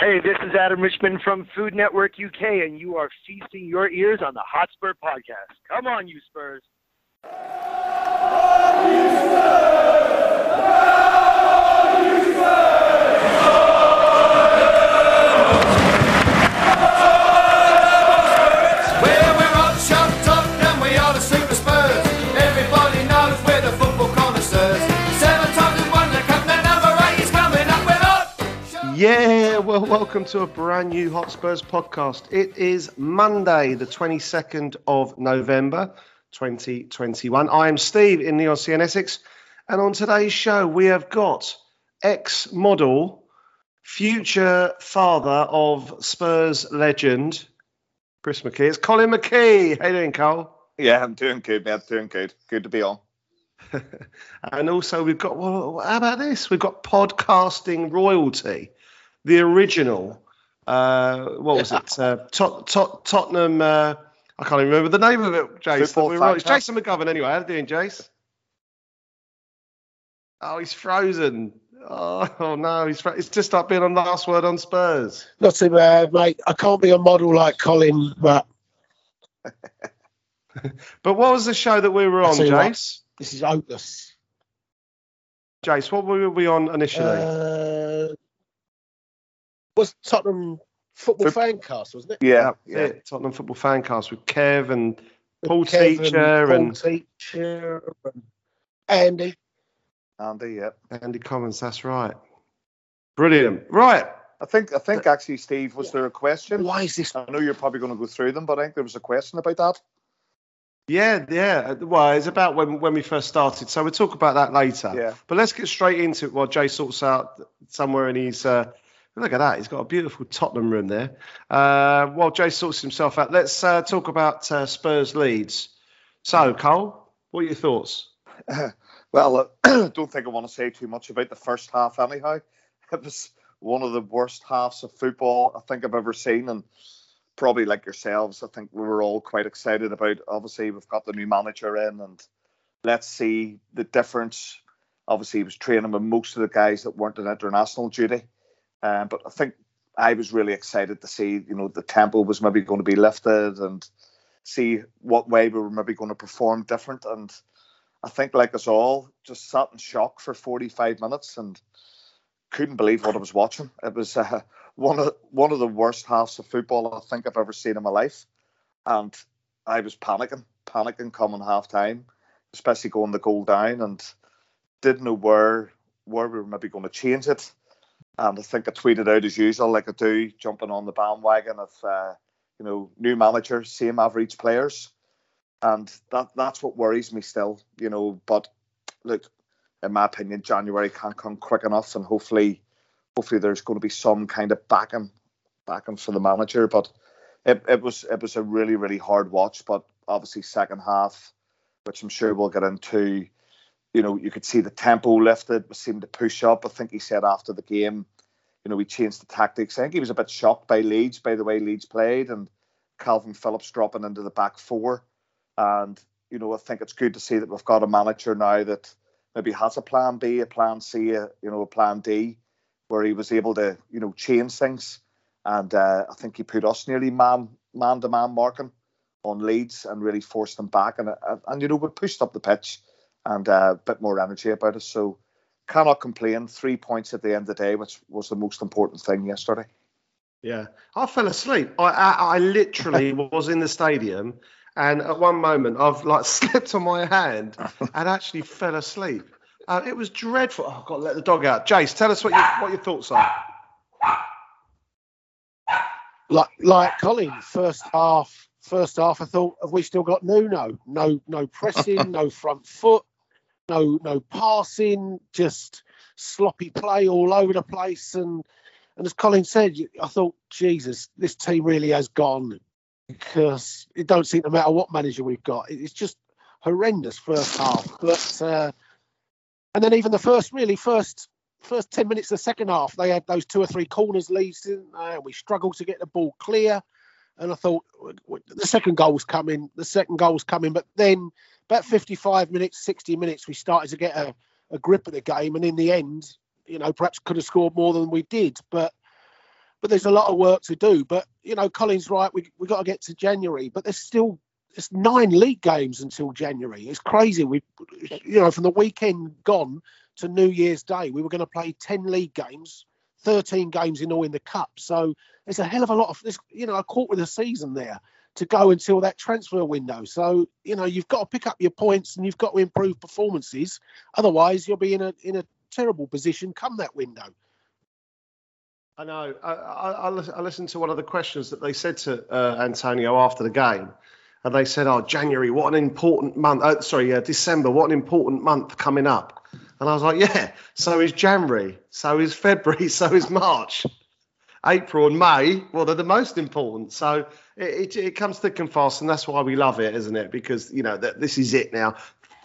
Hey, this is Adam Richman from Food Network UK, and you are feasting your ears on the Hotspur Podcast. Come on, you Spurs. Well, we're up, shut up, and we are the Super Spurs. Well, welcome to a brand new Hotspurs podcast. It is Monday, the 22nd of November, 2021. I am Steve in Neon CN Essex, and on today's show, we have got ex model, future father of Spurs legend, Chris McKee. It's Colin McKee. How you doing, Cole? Yeah, I'm doing good, man. Doing good. Good to be on. And also, we've got, well, how about this? We've got podcasting royalty, the original. Uh, what was it? Uh, Tot- Tot- Tottenham. Uh, I can't even remember the name of it, Jace. That we. It's Jason McGovern, anyway. How are you doing, Jace? Oh, he's frozen. Oh, oh, no, he's fro- it's just like being on last word on Spurs. Not too bad, mate. I can't be a model like Colin, but But what was the show that we were on, you what. This is hopeless. Jace, what were we on initially? Uh, was Tottenham Football Fancast, wasn't it? Yeah, That's yeah. it. Tottenham Football Fancast with Kev and Paul Kevin, Teacher Paul and- Teacher and Andy. Andy, yeah. Andy Commons. That's right. Brilliant. Right. I think I think actually, Steve, was there a question? Why is this? I know you're probably going to go through them, but I think there was a question about that. Yeah, yeah. Well, it's about when when we first started, so we'll talk about that later. Yeah. But let's get straight into it while Jay sorts out somewhere and he's. Uh, look at that. He's got a beautiful Tottenham room there. Uh, while Jay sorts himself out, let's uh, talk about uh, Spurs Leeds. So, Cole, what are your thoughts? Well, I don't think I want to say too much about the first half, anyhow. It was one of the worst halves of football I think I've ever seen, and probably like yourselves, I think we were all quite excited about. Obviously, we've got the new manager in, and let's see the difference. Obviously, he was training with most of the guys that weren't in international duty, um, but I think I was really excited to see, you know, the tempo was maybe going to be lifted and see what way we were maybe going to perform different. And I think, like us all, just sat in shock for 45 minutes and couldn't believe what I was watching. It was uh, one of one of the worst halves of football I think I've ever seen in my life, and I was panicking, panicking coming half time, especially going the goal down, and didn't know where where we were maybe going to change it. And I think I tweeted out as usual, like I do, jumping on the bandwagon of uh, you know new manager, same average players, and that that's what worries me still. You know, but look, in my opinion, January can't come quick enough, and hopefully, hopefully there's going to be some kind of backing, backing for the manager. But it, it was it was a really really hard watch. But obviously, second half, which I'm sure we'll get into, you know, you could see the tempo lifted, seemed to push up. I think he said after the game, you know, we changed the tactics. I think he was a bit shocked by Leeds, by the way Leeds played, and Kalvin Phillips dropping into the back four. And you know, I think it's good to see that we've got a manager now that maybe has a plan B, a plan C, a, you know, a plan D, where he was able to, you know, change things. And uh, I think he put us nearly man man to man marking on Leeds and really forced them back. And and, and you know, we pushed up the pitch and uh, a bit more energy about us. So cannot complain. Three points at the end of the day, which was the most important thing yesterday. Yeah, I fell asleep. I I, I literally was in the stadium, and at one moment I've like slipped on my hand and actually fell asleep. Uh, it was dreadful. Oh, I've got to let the dog out. Jace, tell us what your what your thoughts are. Like like Colin, first half. First half, I thought, have we still got Nuno? No, no pressing, no front foot, no, no passing, just sloppy play all over the place. And and as Colin said, I thought, Jesus, this team really has gone because it don't seem to matter what manager we've got. It's just horrendous first half. But uh, and then even the first, really first first ten minutes of the second half, they had those two or three corners Leeds? And we struggled to get the ball clear. And I thought the second goal's coming, the second goal's coming. But then about 55 minutes, 60 minutes, we started to get a, a grip of the game. And in the end, you know, perhaps could have scored more than we did. But but there's a lot of work to do. But you know, Colin's right. We we got to get to January, but there's still there's nine league games until January. It's crazy. We, you know, from the weekend gone to New Year's Day, we were going to play ten league games, thirteen games in all in the cup. So it's a hell of a lot of this. You know, a quarter of the season there to go until that transfer window. So you know, you've got to pick up your points and you've got to improve performances. Otherwise, you'll be in a in a terrible position come that window. I know. I, I, I listened to one of the questions that they said to uh, Antonio after the game, and they said, "Oh, January, what an important month. Uh, sorry, uh, December, what an important month coming up." And I was like, "Yeah, so is January, so is February, so is March, April, and May. Well, they're the most important. So it, it, it comes thick and fast, and that's why we love it, isn't it? Because you know that this is it now.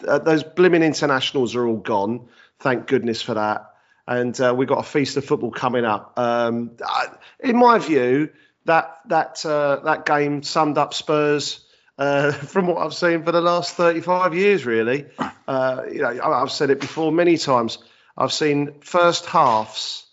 Uh, those blimmin' internationals are all gone. Thank goodness for that." and uh, we've got a feast of football coming up. Um, I, in my view, that that uh, that game summed up Spurs uh, from what I've seen for the last 35 years. Really, uh, you know, I've said it before many times. I've seen first halves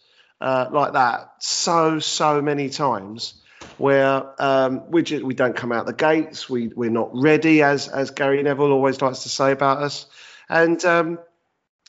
uh, like that so so many times. Where um, we just, we don't come out the gates, we we're not ready, as as Gary Neville always likes to say about us, and um,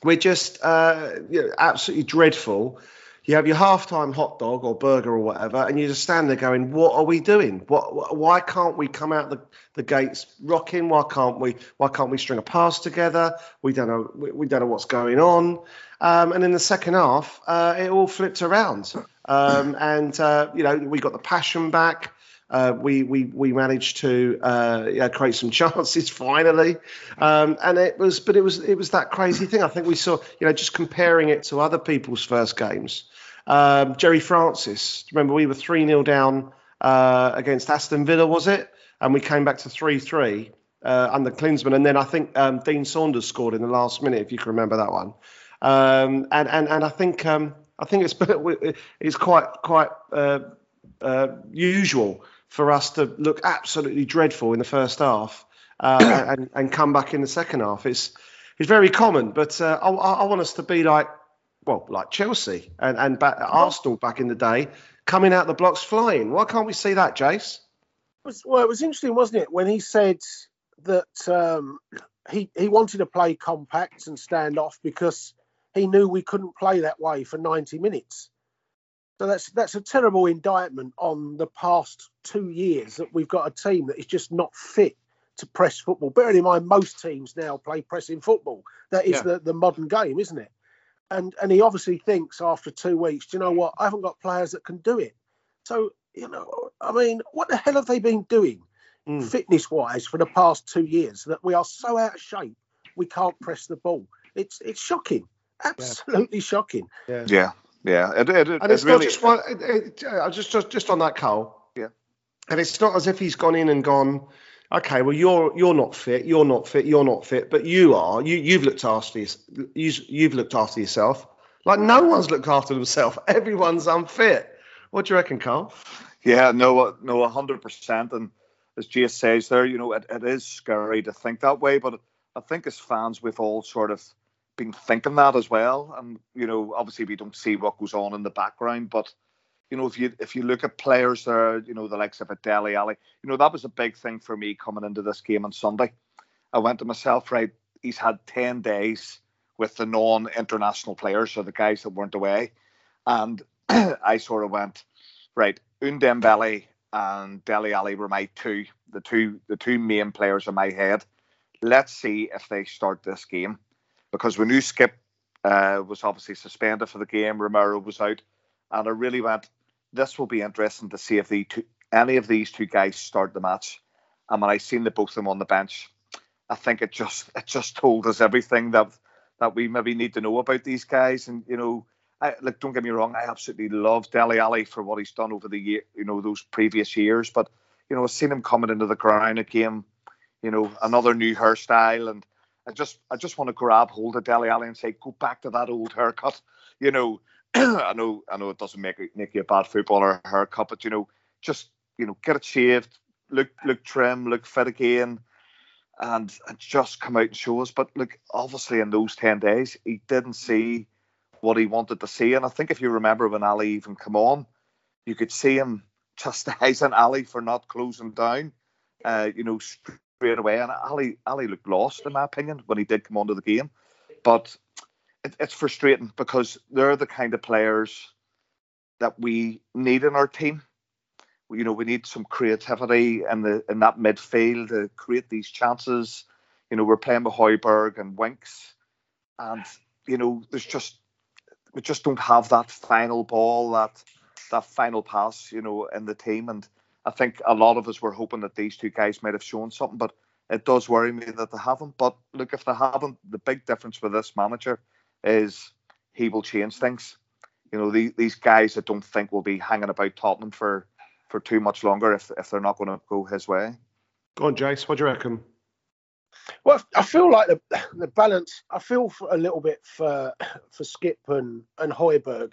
we're just uh, you know, absolutely dreadful. You have your halftime hot dog or burger or whatever, and you just stand there going, "What are we doing? What? Why can't we come out the, the gates rocking? Why can't we? Why can't we string a pass together? We don't know. We, we don't know what's going on." Um, and in the second half, uh, it all flipped around, um, and uh, you know we got the passion back. Uh, we we we managed to uh, yeah, create some chances finally, um, and it was but it was it was that crazy thing. I think we saw you know just comparing it to other people's first games. Um, Gerry Francis, remember we were three 0 down uh, against Aston Villa, was it? And we came back to three three uh, under Klinsmann, and then I think um, Dean Saunders scored in the last minute, if you can remember that one. Um, and and and I think um, I think it's it's quite quite uh, uh, usual for us to look absolutely dreadful in the first half uh, and and come back in the second half. It's it's very common, but uh, I I want us to be like well like Chelsea and and back, Arsenal back in the day, coming out the blocks flying. Why can't we see that, Jace? well, it was interesting, wasn't it, when he said that um, he he wanted to play compact and stand off because he knew we couldn't play that way for 90 minutes. So that's that's a terrible indictment on the past two years that we've got a team that is just not fit to press football. Bearing in mind, most teams now play pressing football. That is Yeah. the, the modern game, isn't it? And and he obviously thinks after two weeks, do you know what? I haven't got players that can do it. So you know, I mean, what the hell have they been doing Mm. fitness wise for the past two years that we are so out of shape we can't press the ball? It's it's shocking, absolutely shocking. Yeah, yeah. It, it, it, And it's it really, not just one. It, it, uh, just, just, just on that, Cole. Yeah. And it's not as if he's gone in and gone. Okay, well you're you're not fit. You're not fit. You're not fit. But you are. You you've looked after you, you've looked after yourself. Like no one's looked after themselves. Everyone's unfit. What do you reckon, Carl? Yeah, no, uh, no, hundred percent. And as Jace says there, you know, it, it is scary to think that way. But I think as fans, we've all sort of been thinking that as well. And you know, obviously we don't see what goes on in the background, but you know, if you if you look at players there, you know, the likes of a Dele Ali, you know, that was a big thing for me coming into this game on Sunday. I went to myself, right? He's had ten days with the non-international players, so the guys that weren't away, and I sort of went, right, Ndombele and Dele Ali were my two, the two, the two main players in my head. Let's see if they start this game, because we knew Skip uh, was obviously suspended for the game. Romero was out, and I really went. This will be interesting to see if the two, any of these two guys start the match. And when I seen the both of them on the bench, I think it just it just told us everything that that we maybe need to know about these guys. And you know, I, like don't get me wrong, I absolutely love Dele Ali for what he's done over the year, you know, those previous years. But you know, I've seen him coming into the ground again, you know, another new hairstyle, and I just I just want to grab hold of Dele Ali and say, go back to that old haircut. You know, I know I know it doesn't make make you a bad footballer haircut, but you know, just you know, get it shaved, look look trim, look fit again. And, and just come out and show us. But look, obviously in those ten days, he didn't see what he wanted to see. And I think if you remember when Ali even come on, you could see him chastising Ali for not closing down, uh, you know, straight away. And Ali, Ali looked lost, in my opinion, when he did come onto the game. But it, it's frustrating because they're the kind of players that we need in our team. You know, we need some creativity in the in that midfield to create these chances. You know, we're playing with Højbjerg and Winks, and you know, there's just we just don't have that final ball, that that final pass, you know, in the team. And I think a lot of us were hoping that these two guys might have shown something, but it does worry me that they haven't. But look, if they haven't, the big difference with this manager is he will change things. You know, the, these guys I don't think will be hanging about Tottenham for for too much longer if if they're not going to go his way. Go on, Jace. What do you reckon? Well, I feel like the the balance. I feel for a little bit for for Skip and and Højbjerg.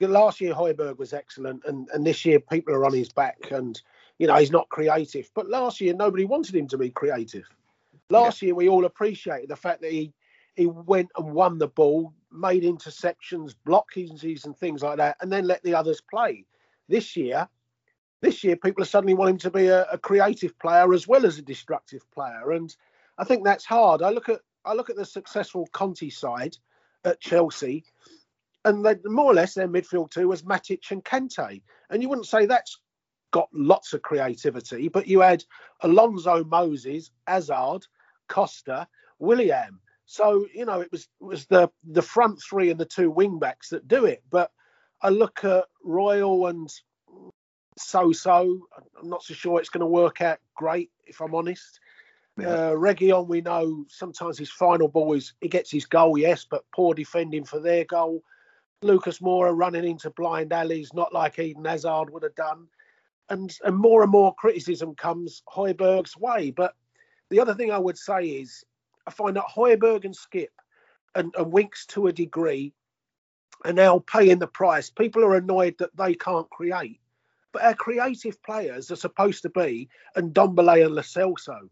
Last year Højbjerg was excellent, and and this year people are on his back, and you know he's not creative. But last year nobody wanted him to be creative. Last yeah. year we all appreciated the fact that he he went and won the ball, made interceptions, blockings and things like that, and then let the others play. This year, this year people are suddenly wanting to be a, a creative player as well as a destructive player, and I think that's hard. I look at I look at the successful Conte side at Chelsea, and they, more or less their midfield two was Matic and Kante, and you wouldn't say that's got lots of creativity, but you had Alonso, Moses, Hazard, Costa, Willian. So you know it was was the the front three and the two wing backs that do it. But I look at Royal and so so. I'm not so sure it's going to work out great if I'm honest. Yeah. Uh, Reguilon, we know sometimes his final ball is he gets his goal, yes, but poor defending for their goal. Lucas Moura running into blind alleys, not like Eden Hazard would have done. And and more and more criticism comes Højbjerg's way. But the other thing I would say is I find that Højbjerg and Skip and, and Winks to a degree are now paying the price. People are annoyed that they can't create. But our creative players are supposed to be and Ndombele and Lo Celso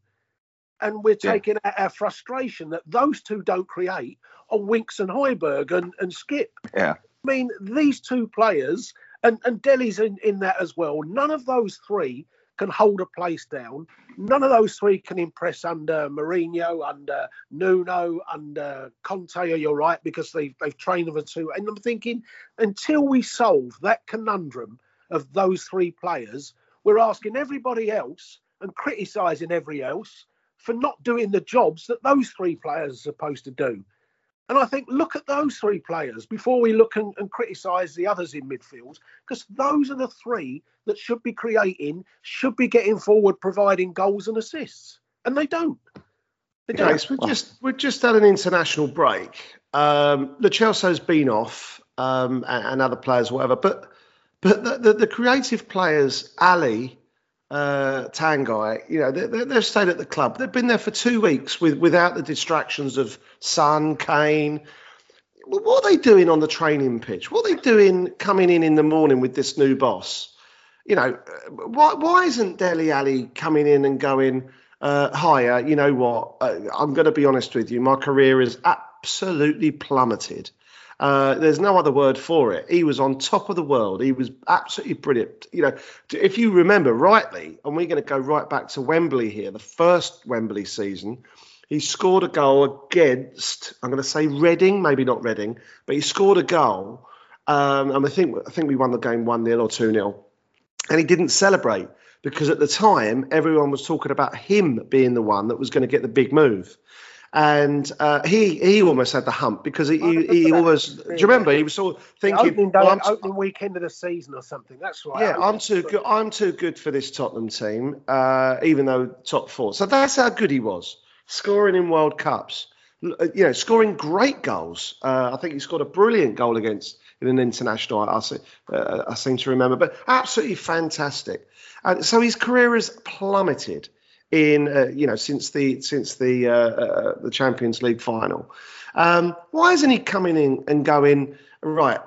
and we're taking yeah. our frustration that those two don't create on Winks and Højbjerg and, and Skip. Yeah. I mean, these two players, and, and Dele's in, in that as well, none of those three can hold a place down. None of those three can impress under Mourinho, under Nuno, under Conte, Or you're right, because they've, they've trained them two. And I'm thinking, until we solve that conundrum of those three players, we're asking everybody else and criticising every else for not doing the jobs that those three players are supposed to do. And I think look at those three players before we look and, and criticise the others in midfield, because those are the three that should be creating, should be getting forward, providing goals and assists, and they don't. They don't. Guys, we just we just had an international break. Um, Celso's been off, um, and, and, other players, whatever. But but the, the, the creative players, Ali, uh, Tanguy, you know, they, they've stayed at the club. They've been there for two weeks with without the distractions of Son, Kane. What are they doing on the training pitch? What are they doing coming in in the morning with this new boss? You know, why, why isn't Dele Ali coming in and going, uh, higher? You know what? Uh, I'm going to be honest with you. My career is absolutely plummeted. Uh, there's no other word for it. He was on top of the world. He was absolutely brilliant. You know, if you remember rightly, and we're going to go right back to Wembley here, the first Wembley season, he scored a goal against. I'm going to say Reading, maybe not Reading, but he scored a goal, um, and I think I think we won the game one 0 or two 0 and he didn't celebrate because at the time everyone was talking about him being the one that was going to get the big move and uh, he he almost had the hump because he, he, he almost. Do you remember? He was sort of thinking, opening, day, well, opening weekend of the season or something. That's right. Yeah, I'm too good. I'm too good for this Tottenham team, uh, even though top four. So that's how good he was, scoring in World Cups. Uh, you know, scoring great goals. Uh, I think he scored a brilliant goal against in an international. I, I, uh, I seem to remember, but absolutely fantastic. And so his career has plummeted in uh, you know since the since the uh, uh, the Champions League final. Um, why isn't he coming in and going right,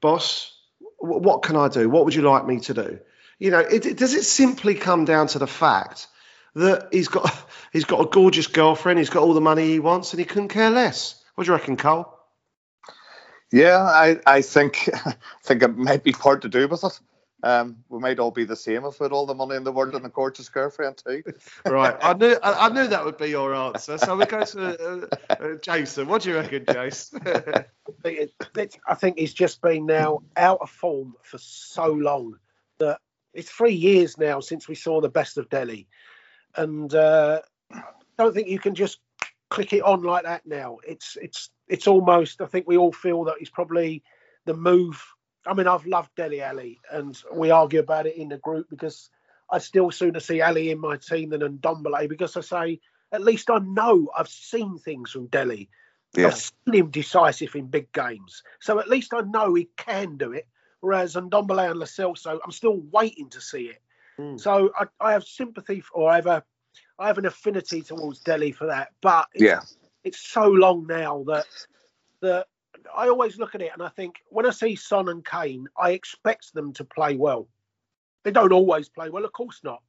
boss? W- what can I do? What would you like me to do? You know, it, it, does it simply come down to the fact that he's got he's got a gorgeous girlfriend, he's got all the money he wants, and he couldn't care less? What do you reckon, Cole? Yeah, I, I think I think it might be part to do with it Um, we might all be the same if we had all the money in the world and a gorgeous girlfriend too. Right, I knew I, I knew that would be your answer. So we go to uh, uh, Jason. What do you reckon, Jace? it- it- I think he's just been now out of form for so long that it's three years now since we saw the best of Dele, and uh, I don't think you can just click it on like that now. It's it's it's almost. I think we all feel that he's probably the move. I mean, I've loved Dele Ali, and we argue about it in the group because I'd still sooner see Ali in my team than Ndombele because I say at least I know I've seen things from Dele. I've seen him decisive in big games. So at least I know he can do it. Whereas Ndombele and Celso, I'm still waiting to see it. Mm. So I, I have sympathy for, or I have a, I have an affinity towards Dele for that. But it's, Yeah. it's so long now that that I always look at it and I think when I see Son and Kane, I expect them to play well. They don't always play well, of course not,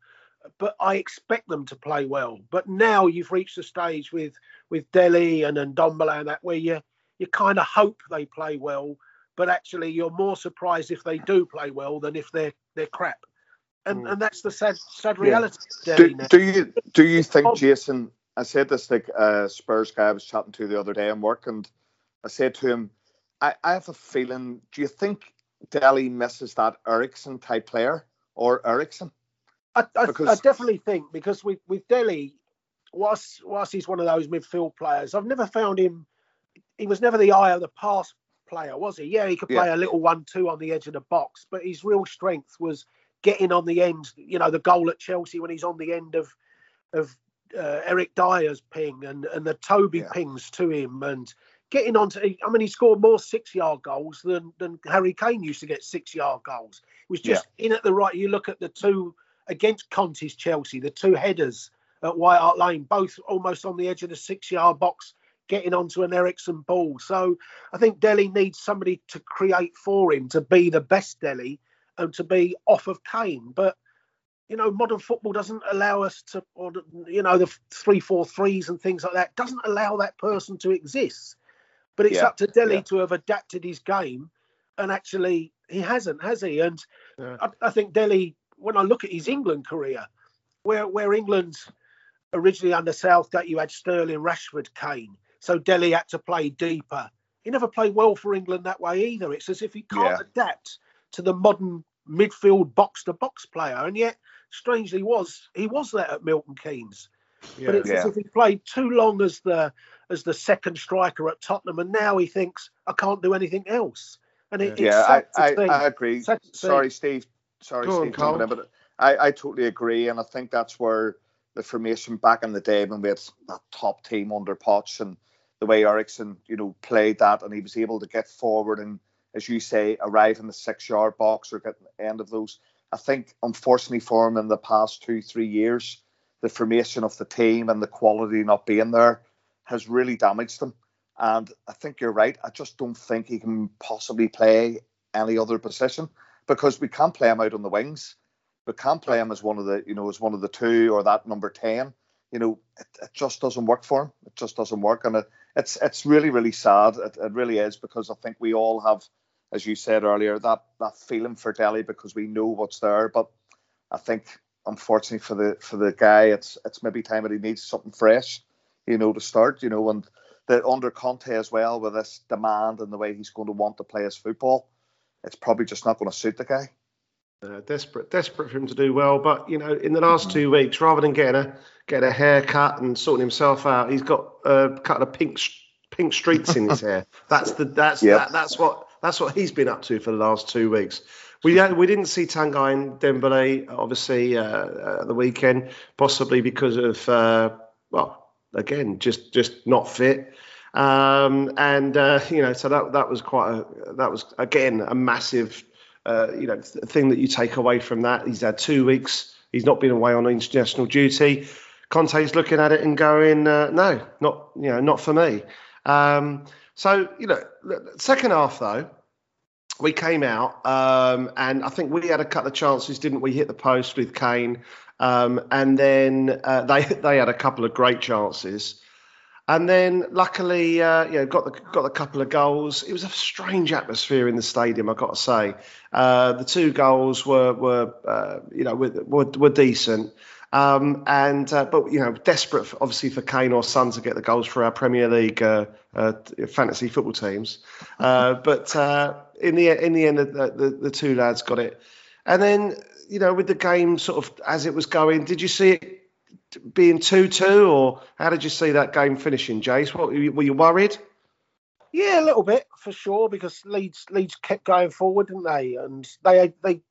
but I expect them to play well. But now you've reached the stage with with Dele and Ndombele and that where you you kind of hope they play well, but actually you're more surprised if they do play well than if they're they're crap. And Mm. and that's the sad sad Yeah. reality. of Dele Do, do you do you think Oh. Jason? I said this like uh, Spurs guy I was chatting to the other day in work, and I said to him, I, I have a feeling. Do you think Dele misses that Eriksen type player or Eriksen? I, I, I definitely think because with with Dele, whilst whilst he's one of those midfield players, I've never found him. He was never the eye of the pass player, was he? Yeah, he could play a little one-two on the edge of the box, but his real strength was getting on the end. You know, the goal at Chelsea when he's on the end of of uh, Eric Dier's ping and and the Toby Yeah. pings to him and getting onto. I mean, he scored more six-yard goals than than Harry Kane used to get six-yard goals. It was just in at the right. You look at the two against Conte's Chelsea, the two headers at White Hart Lane, both almost on the edge of the six-yard box, getting onto an Eriksen ball. So I think Dele needs somebody to create for him to be the best Dele and to be off of Kane. But you know, modern football doesn't allow us to, or you know, the three four threes and things like that doesn't allow that person to exist. But it's Yeah, up to Dele yeah. to have adapted his game, and actually he hasn't, has he? And Yeah. I, I think Dele, when I look at his England career, where where England's originally under Southgate, you had Sterling, Rashford, Kane. So Dele had to play deeper. He never played well for England that way either. It's as if he can't adapt to the modern midfield box to box player, and yet strangely was he was that at Milton Keynes. But it's as if he played too long as the as the second striker at Tottenham, and now he thinks I can't do anything else. And it, it's yeah, I, I. I agree. Sad to see. Sorry, Steve. Sorry, Go Steve. jumping in, Carl. but I, I totally agree, and I think that's where the formation back in the day when we had that top team under Poch and the way Eriksen, you know, played that, and he was able to get forward and, as you say, arrive in the six-yard box or get the end of those. I think, unfortunately for him, in the past two, three years, the formation of the team and the quality not being there has really damaged them. And I think you're right. I just don't think he can possibly play any other position because we can't play him out on the wings. We can't play him as one of the, you know, as one of the two or that number ten. You know, it, it just doesn't work for him. It just doesn't work, and it, it's it's really really sad. It, it really is because I think we all have, as you said earlier, that that feeling for Dele because we know what's there. But I think unfortunately for the for the guy, it's it's maybe time that he needs something fresh, you know, to start. You know, and the under Conte as well with this demand and the way he's going to want to play his football, it's probably just not going to suit the guy. Uh, desperate, desperate for him to do well. But you know, in the last two weeks, rather than getting a getting a haircut and sorting himself out, he's got a couple of pink pink streaks in his hair. That's the that's Yep. that, that's what that's what he's been up to for the last two weeks. We we didn't see Tanguy and Dembele obviously uh, the weekend, possibly because of uh, well, again, just just not fit. Um, and uh, you know, so that that was quite a that was again a massive uh, you know th- thing that you take away from that. He's had two weeks. He's not been away on international duty. Conte's looking at it and going, uh, no, not you know, not for me. Um, so you know, second half though, we came out um, and I think we had a couple of chances, didn't we? Hit the post with Kane, um, and then uh, they they had a couple of great chances. And then, luckily, uh, you know, got the got a couple of goals. It was a strange atmosphere in the stadium, I got to say. Uh, the two goals were were uh, you know were, were, were decent. Um, and uh, but you know, desperate for, obviously for Kane or Son to get the goals for our Premier League uh, uh, fantasy football teams. Uh, but uh, in the in the end, the, the, the two lads got it. And then you know, with the game sort of as it was going, did you see it being two two, or how did you see that game finishing, Jace? What were you, worried? Yeah, a little bit for sure because Leeds Leeds kept going forward, didn't they? And they they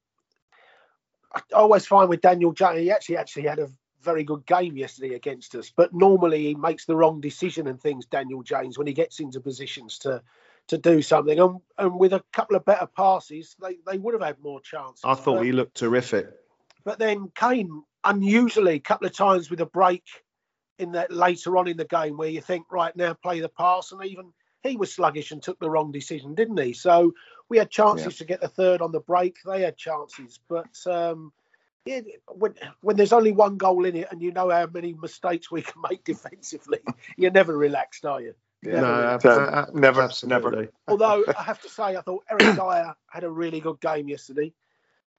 I always find with Daniel James, he actually actually had a very good game yesterday against us. But normally he makes the wrong decision and things. Daniel James when he gets into positions to to do something, and, and with a couple of better passes, they, they would have had more chances. I thought but, he looked terrific. but then Kane unusually a couple of times with a break in that later on in the game where you think right now play the pass, and even he was sluggish and took the wrong decision, didn't he? So we had chances to get the third on the break. They had chances, but um, yeah, when when there's only one goal in it, and you know how many mistakes we can make defensively, you're never relaxed, are you? Yeah. No, ab- So, ab- never, absolutely. Although I have to say, I thought Eric Dier had a really good game yesterday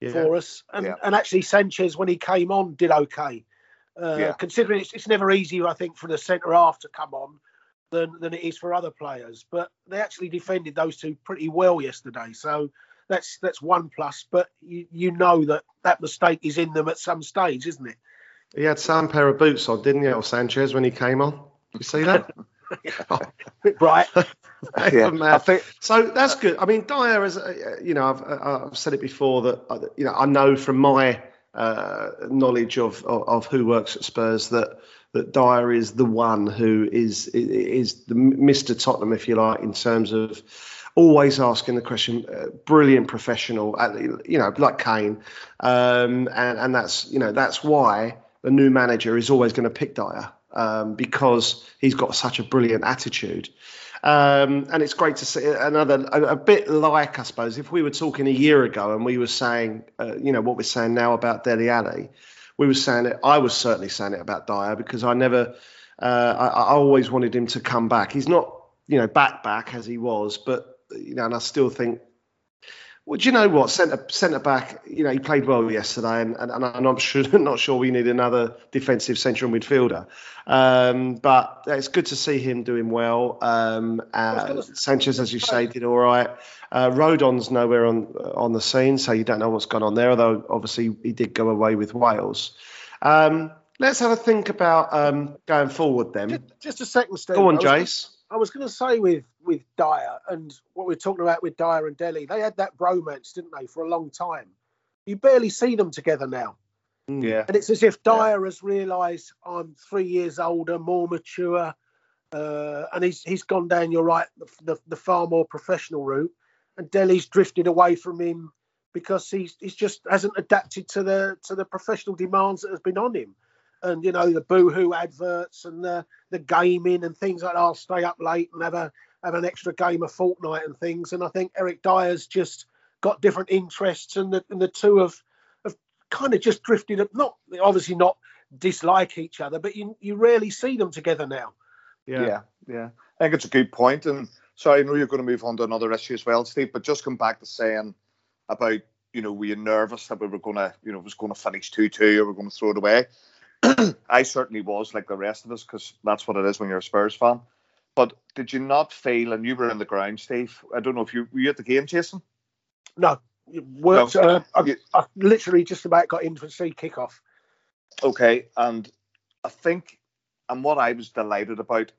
Yeah. for us, and Yeah. and actually Sanchez when he came on did okay. Uh, Yeah. Considering it's, it's never easier, I think, for the centre half to come on than than it is for other players. But they actually defended those two pretty well yesterday, so that's that's one plus. But you you know that that mistake is in them at some stage, isn't it? He had some pair of boots on, didn't he, or Sanchez, when he came on? You see that? bit bright. Yeah, I think So that's good. I mean, Dier, is, uh, you know, I've, I've said it before that uh, you know I know from my uh, knowledge of, of of who works at Spurs that that Dier is the one who is is the Mr. Tottenham, if you like, in terms of always asking the question. Uh, brilliant professional, uh, you know, like Kane, um, and and that's you know that's why the new manager is always going to pick Dier um, because he's got such a brilliant attitude. Um, and it's great to see another a, a bit like I suppose if we were talking a year ago and we were saying uh, you know what we're saying now about Dele Ali, we were saying it. I was certainly saying it about Dier because I never, uh, I, I always wanted him to come back. He's not you know back back as he was, but you know, and I still think. Well, do you know what? Centre centre back, you know, he played well yesterday, and, and, and I'm not sure not sure we need another defensive central midfielder. Um, but it's good to see him doing well. Um, uh, Sanchez, as you say, did all right. Uh, Rodon's nowhere on on the scene, so you don't know what's gone on there. Although obviously he did go away with Wales. Um, let's have a think about um, going forward then. Just, just a second, Steve. Go on, Jace. I was going to say with with Dier and what we are talking about with Dier and Dele, they had that bromance, didn't they, for a long time. You barely see them together now, yeah, and it's as if Dier has realised I'm three years older, more mature, uh, and he's he's gone down. You're right, the, the, the far more professional route, and Dele's drifted away from him because he's he's just hasn't adapted to the to the professional demands that has been on him, and you know the boohoo adverts and the the gaming and things like that. I'll stay up late and have a have an extra game of Fortnite and things. And I think Eric Dier's just got different interests, and the and the two have have kind of just drifted. up Not obviously not dislike each other, but you you rarely see them together now. yeah, yeah, yeah. I think it's a good point. And sorry, I know you're going to move on to another issue as well, Steve. But just come back to saying about you know, were you nervous that we were going to, you know, was going to finish two two or we're going to throw it away? I certainly was, like the rest of us, because that's what it is when you're a Spurs fan. But did you not feel, and you were in the ground, Steve? I don't know if you were you at the game, Jason. No, it worked. No. Uh, I, You- I literally just about got in for see kickoff. Okay, and I think, and what I was delighted about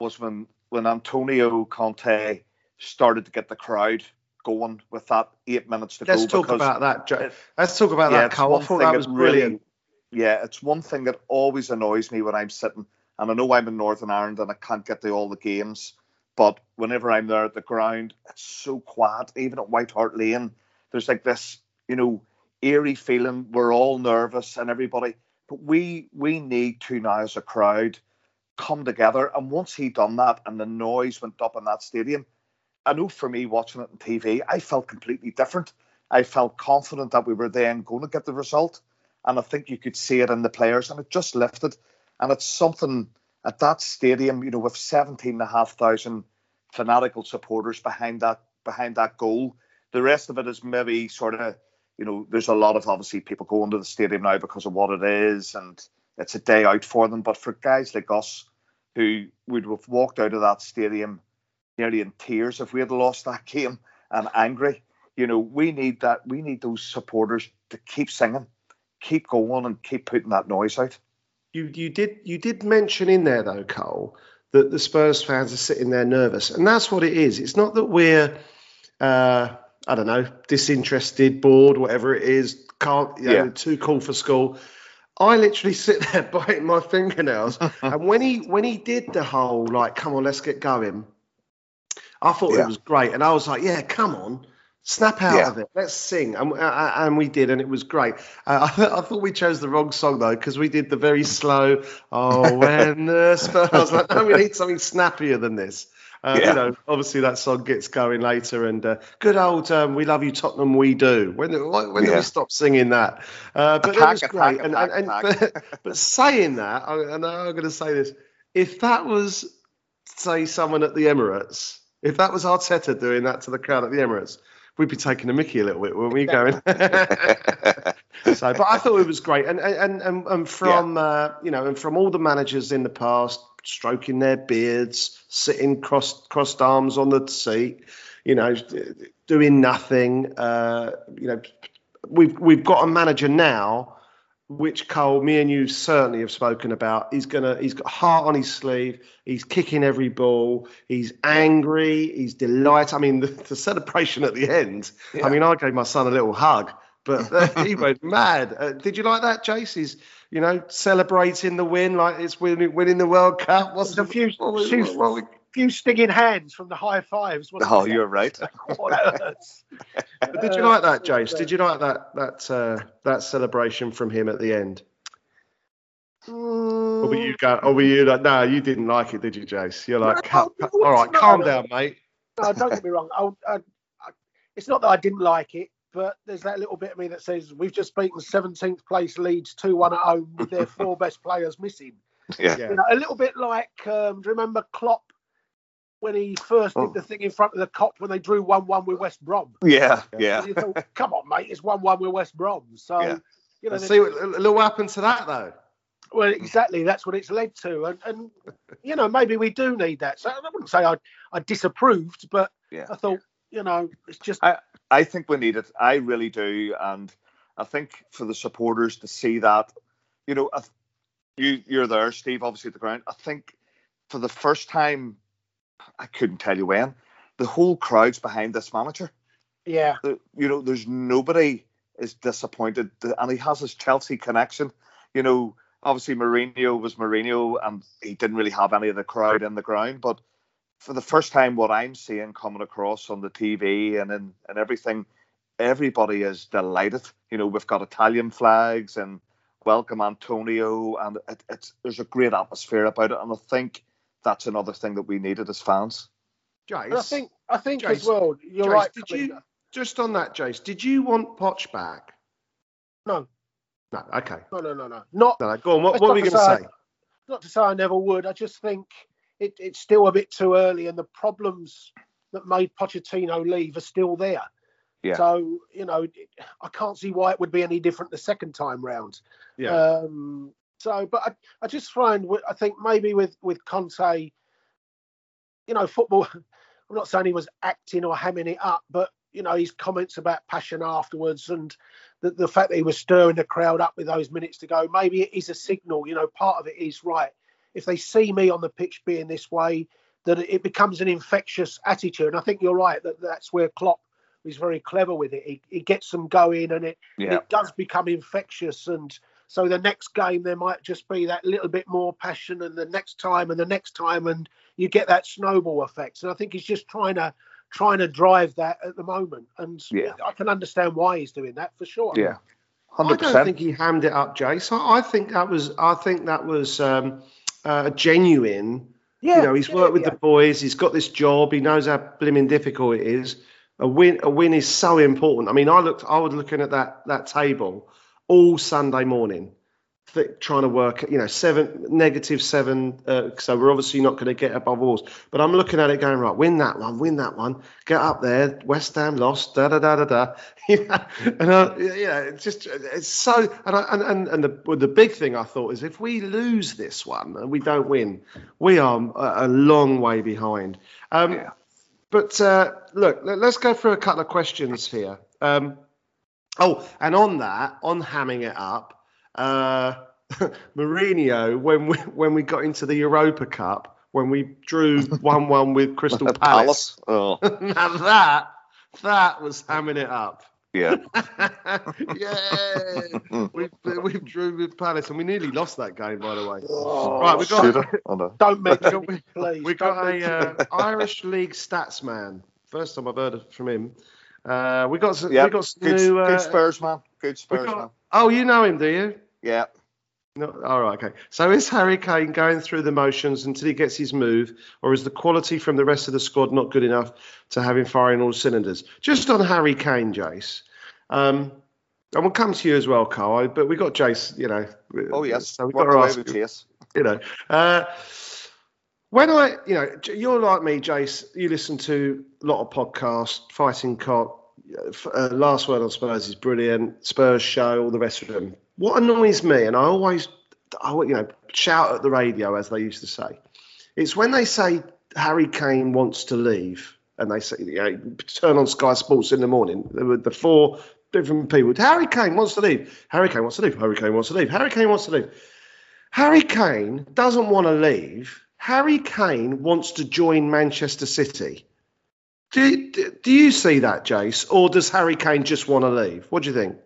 was when when Antonio Conte started to get the crowd going with that eight minutes to Let's go. talk about that. Jo- Let's talk about yeah, that, it's I thought that was really- brilliant. Yeah, it's one thing that always annoys me when I'm sitting, and I know I'm in Northern Ireland and I can't get to all the games, but whenever I'm there at the ground, it's so quiet. Even at White Hart Lane, there's like this, you know, eerie feeling. We're all nervous and everybody, but we we need to now as a crowd come together. And once he done that, and the noise went up in that stadium, I know for me watching it on TV, I felt completely different. I felt confident that we were then going to get the result and I think you could see it in the players, and it just lifted. And it's something at that stadium, you know, with 17,500 fanatical supporters behind that behind that goal. The rest of it is maybe sort of, you know, there's a lot of obviously people going to the stadium now because of what it is, and it's a day out for them. But for guys like us, who would have walked out of that stadium nearly in tears if we had lost that game and angry, you know, we need that. We need those supporters to keep singing, keep going, and keep putting that noise out. You you did you did mention in there though, Cole, that the Spurs fans are sitting there nervous, and that's what it is. It's not that we're uh, I don't know disinterested, bored, whatever it is, can't you know, Yeah. too cool for school. I literally sit there biting my fingernails, and when he when he did the whole like, come on, let's get going, I thought Yeah. it was great, and I was like, yeah, come on. Snap out Yeah. of it. Let's sing, and, uh, and we did, and it was great. Uh, I, thought we chose the wrong song though, because we did the very slow. Oh, when the Spurs. I was like, no, we need something snappier than this. Uh, Yeah. You know, obviously that song gets going later, and uh, good old um, "We Love You, Tottenham, We Do." When when, when did Yeah. we stop singing that? Uh, but it was great. and, attack, and, and attack. But, but saying that, I, and I'm going to say this: if that was, say, someone at the Emirates, if that was Arteta doing that to the crowd at the Emirates, we'd be taking a Mickey a little bit, weren't we? Going. so, but I thought it was great, and and and, and from uh, you know, and from all the managers in the past, stroking their beards, sitting crossed crossed arms on the seat, you know, doing nothing. Uh, you know, we've we've got a manager now. Which Cole, me and you certainly have spoken about. He's gonna, he's got heart on his sleeve. He's kicking every ball. He's angry. He's delighted. I mean, the, the celebration at the end. Yeah. I mean, I gave my son a little hug, but uh, he went mad. Uh, did you like that, Jace? He's, you know, celebrating the win like it's winning, winning the World Cup. What's There's a few, what we- few, what we- few stinging hands from the high fives. wasn't oh, there? you're right. Hurts. but did you like that, Jace? Did you like that that uh, that celebration from him at the end? Or were you go? Or were you like, no, you didn't like it, did you, Jace? You're like, No, "Ca- no, all right, no, calm down, mate. No, don't get me wrong. I, I, I, it's not that I didn't like it, but there's that little bit of me that says we've just beaten 17th place Leeds 2 1 at home with their four best players missing. Yeah. Yeah. You know, a little bit like, um, do you remember Klopp when he first Oh. did the thing in front of the Kop when they drew 1 1 with West Brom? Yeah, yeah. And you thought, come on, mate, it's 1 1 with West Brom. So, Yeah. you know, see what, look what happened to that though. Well, exactly. That's what it's led to, and and you know maybe we do need that. So I wouldn't say I I disapproved, but Yeah. I thought you know it's just I- I think we need it. I really do, and I think for the supporters to see that, you know, I th- you you're there, Steve, obviously at the ground. I think for the first time, I couldn't tell you when, the whole crowd's behind this manager. yeah you know, there's nobody is disappointed, and he has his Chelsea connection. You know, obviously Mourinho was Mourinho, and he didn't really have any of the crowd in the ground. But for the first time, what I'm seeing coming across on the TV and in and everything, everybody is delighted. You know, we've got Italian flags and welcome Antonio, and it, it's there's a great atmosphere about it, and I think that's another thing that we needed as fans. Jace, and I think I think Jace, as well you're Jace, right. Did Colin. you just on that, Jace? Did you want Poch back? No. No. Okay. No, no, no, no. Not No, no, go on. What, what were not we to going to say- say? not to say I never would. I just think it, it's still a bit too early, and the problems that made Pochettino leave are still there. Yeah. So you know, I can't see why it would be any different the second time round. Yeah. Um, so, but I, I just find, I think maybe with with Conte, you know, football. I'm not saying he was acting or hamming it up, but you know, his comments about passion afterwards and the, the fact that he was stirring the crowd up with those minutes to go, maybe it is a signal. You know, part of it is right. If they see me on the pitch being this way, that it becomes an infectious attitude. And I think you're right that that's where Klopp is very clever with it. He, he gets them going, and it Yeah, it does become infectious and so the next game there might just be that little bit more passion and the next time and the next time and you get that snowball effect and i think he's just trying to trying to drive that at the moment and Yeah. i can understand why he's doing that for sure yeah, I don't think he hammed it up, Jace. I, I think that was. I think that was um, uh, genuine. yeah you know, he's yeah, worked with yeah. the boys. He's got this job. He knows how blimmin' difficult it is. A win, a win is so important. I mean, I looked. I was looking at that that table all Sunday morning, trying to work, you know, seven negative seven. Uh, so we're obviously not going to get above Wolves. But I'm looking at it going right, win that one, win that one, get up there. West Ham lost, da da da da da. You know, and uh, yeah, it's just it's so. And I, and and, and the well, the big thing I thought is if we lose this one and we don't win, we are a, a long way behind. Um, Yeah. But uh, look, let, us go through a couple of questions here. Um, oh, and on that, on hamming it up, uh, Mourinho, when we when we got into the Europa Cup, when we drew one-one with Crystal Palace, Oh, now that that was hamming it up. yeah. yeah, we we drew with Palace, and we nearly lost that game, by the way. Oh, Right, we got-. Oh, no. Don't mention it, please. We got a uh, Irish League stats man. First time I've heard of- from him. Uh, we got some, Yeah, we got some Good, new. Uh, good Spurs man. Good Spurs got- man. oh, you know him, do you? Yeah. No, all right, okay. So is Harry Kane going through the motions until he gets his move, or is the quality from the rest of the squad not good enough to have him firing all cylinders? Just on Harry Kane, Jace. Um, and we'll come to you as well, Carl. But we got Jace, you know. Oh yes. So we've got to ask Chase. you know. Uh, when I, you know, you're like me, Jace. You listen to a lot of podcasts, Fighting Cock. Uh, Last Word on Spurs is brilliant. Spurs show, all the rest of them. What annoys me, and I always, I, you know, shout at the radio as they used to say, it's when they say Harry Kane wants to leave, and they say, you know, turn on Sky Sports in the morning. There were the four different people. Harry Kane wants to leave. Harry Kane wants to leave. Harry Kane wants to leave. Harry Kane wants to leave. Harry Kane doesn't want to leave. Harry Kane wants to join Manchester City. Do, do, you see that, Jace? Or does Harry Kane just want to leave? What do you think?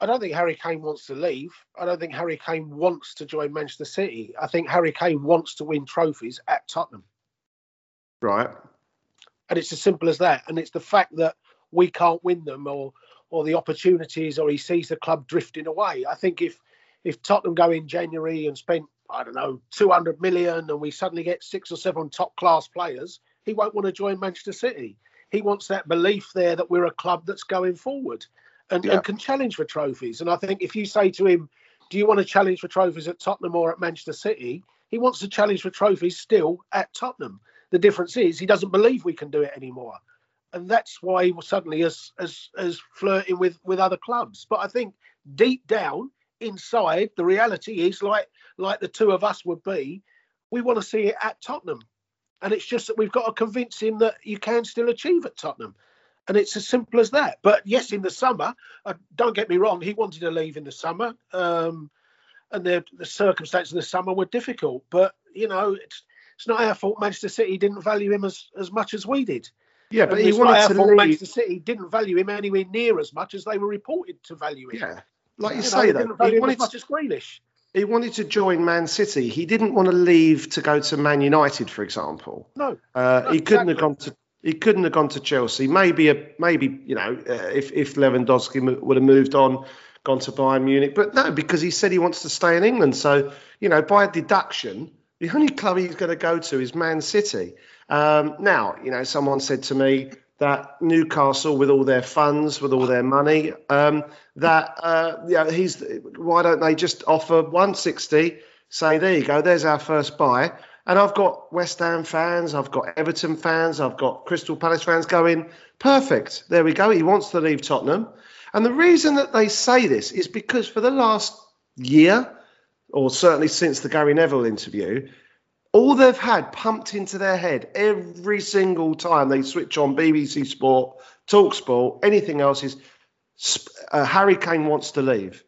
I don't think Harry Kane wants to leave. I don't think Harry Kane wants to join Manchester City. I think Harry Kane wants to win trophies at Tottenham. Right. And it's as simple as that. And it's the fact that we can't win them or or the opportunities or he sees the club drifting away. I think if if Tottenham go in January and spend, I don't know, 200 million and we suddenly get six or seven top class players, he won't want to join Manchester City. He wants that belief there that we're a club that's going forward and, Yeah. and can challenge for trophies. And I think if you say to him, do you want to challenge for trophies at Tottenham or at Manchester City? He wants to challenge for trophies still at Tottenham. The difference is he doesn't believe we can do it anymore and that's why he was suddenly as as as flirting with with other clubs. But I think deep down inside, the reality is like like the two of us would be, we want to see it at Tottenham, and it's just that we've got to convince him that you can still achieve at Tottenham. And it's as simple as that. But yes, in the summer, uh, don't get me wrong, he wanted to leave in the summer, um, and the, the circumstances of the summer were difficult. But you know, it's it's not our fault. Manchester City didn't value him as as much as we did. Yeah, but And he it's not wanted our to fault leave. Manchester City didn't value him anywhere near as much as they were reported to value him. Yeah. Like you, know, say, they though, didn't value he him as wanted, much as Grealish. He wanted to join Man City. He didn't want to leave to go to Man United, for example. No, Uh, he couldn't have gone to. He couldn't have gone to Chelsea. Maybe a maybe you know uh, if if Lewandowski would have moved on, gone to Bayern Munich, but no, because he said he wants to stay in England. So you know by deduction, the only club he's going to go to is Man City. Um, now you know someone said to me that Newcastle, with all their funds, with all their money, um, that uh, yeah he's why don't they just offer 160? Say there you go, there's our first buy. And I've got West Ham fans, I've got Everton fans, I've got Crystal Palace fans going, perfect. There we go. He wants to leave Tottenham. And the reason that they say this is because for the last year, or certainly since the Gary Neville interview, all they've had pumped into their head every single time they switch on BBC Sport, Talk Sport, anything else is uh, Harry Kane wants to leave.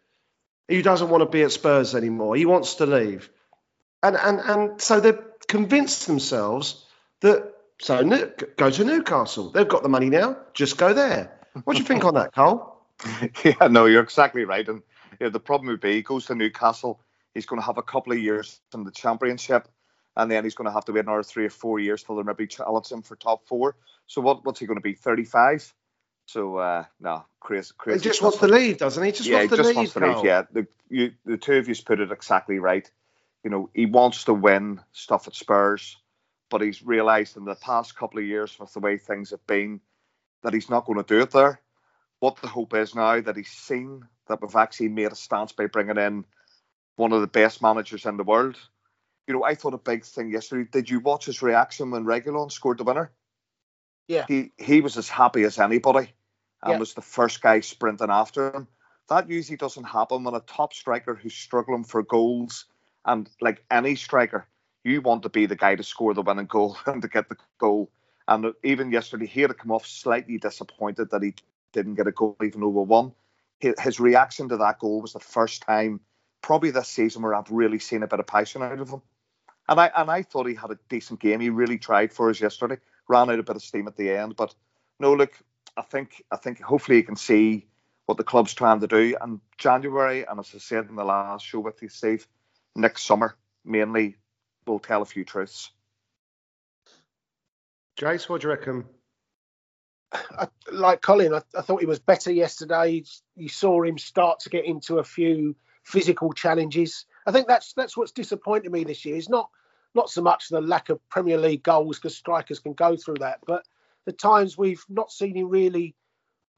He doesn't want to be at Spurs anymore. He wants to leave and and and so they've convinced themselves that so New- go to Newcastle. They've got the money now. Just go there. What do you think on that, Cole? yeah, no, you're exactly right. And yeah, the problem would be he goes to Newcastle, he's going to have a couple of years in the Championship, and then he's going to have to wait another three or four years till they maybe challenge him for top four. So what, what's he going to be? 35? So uh, no, crazy, He just wants to leave, doesn't he? He Just yeah, wants he to just leave. wants to leave. Yeah, the you, the two of you put it exactly right. You know, he wants to win stuff at Spurs, but he's realised in the past couple of years with the way things have been that he's not going to do it there. What the hope is now that he's seen that we've actually made a stance by bringing in one of the best managers in the world. You know, I thought a big thing yesterday. Did you watch his reaction when Reguilón scored the winner? Yeah. He he was as happy as anybody and Yeah. was the first guy sprinting after him. That usually doesn't happen when a top striker who's struggling for goals and like any striker, you want to be the guy to score the winning goal and to get the goal. And even yesterday, he had to come off slightly disappointed that he didn't get a goal even though we won. His reaction to that goal was the first time, probably this season, where I've really seen a bit of passion out of him. And I and I thought he had a decent game. He really tried for us yesterday. Ran out a bit of steam at the end, but no, look, I think I think hopefully he can see what the club's trying to do. And January, and as I said in the last show with you, Steve, next summer mainly will tell a few truths. Jace, what do you reckon? I, like Colin, I, I thought he was better yesterday. You saw him start to get into a few physical challenges. I think that's that's what's disappointed me this year. Is not not so much the lack of Premier League goals because strikers can go through that, but the times we've not seen him really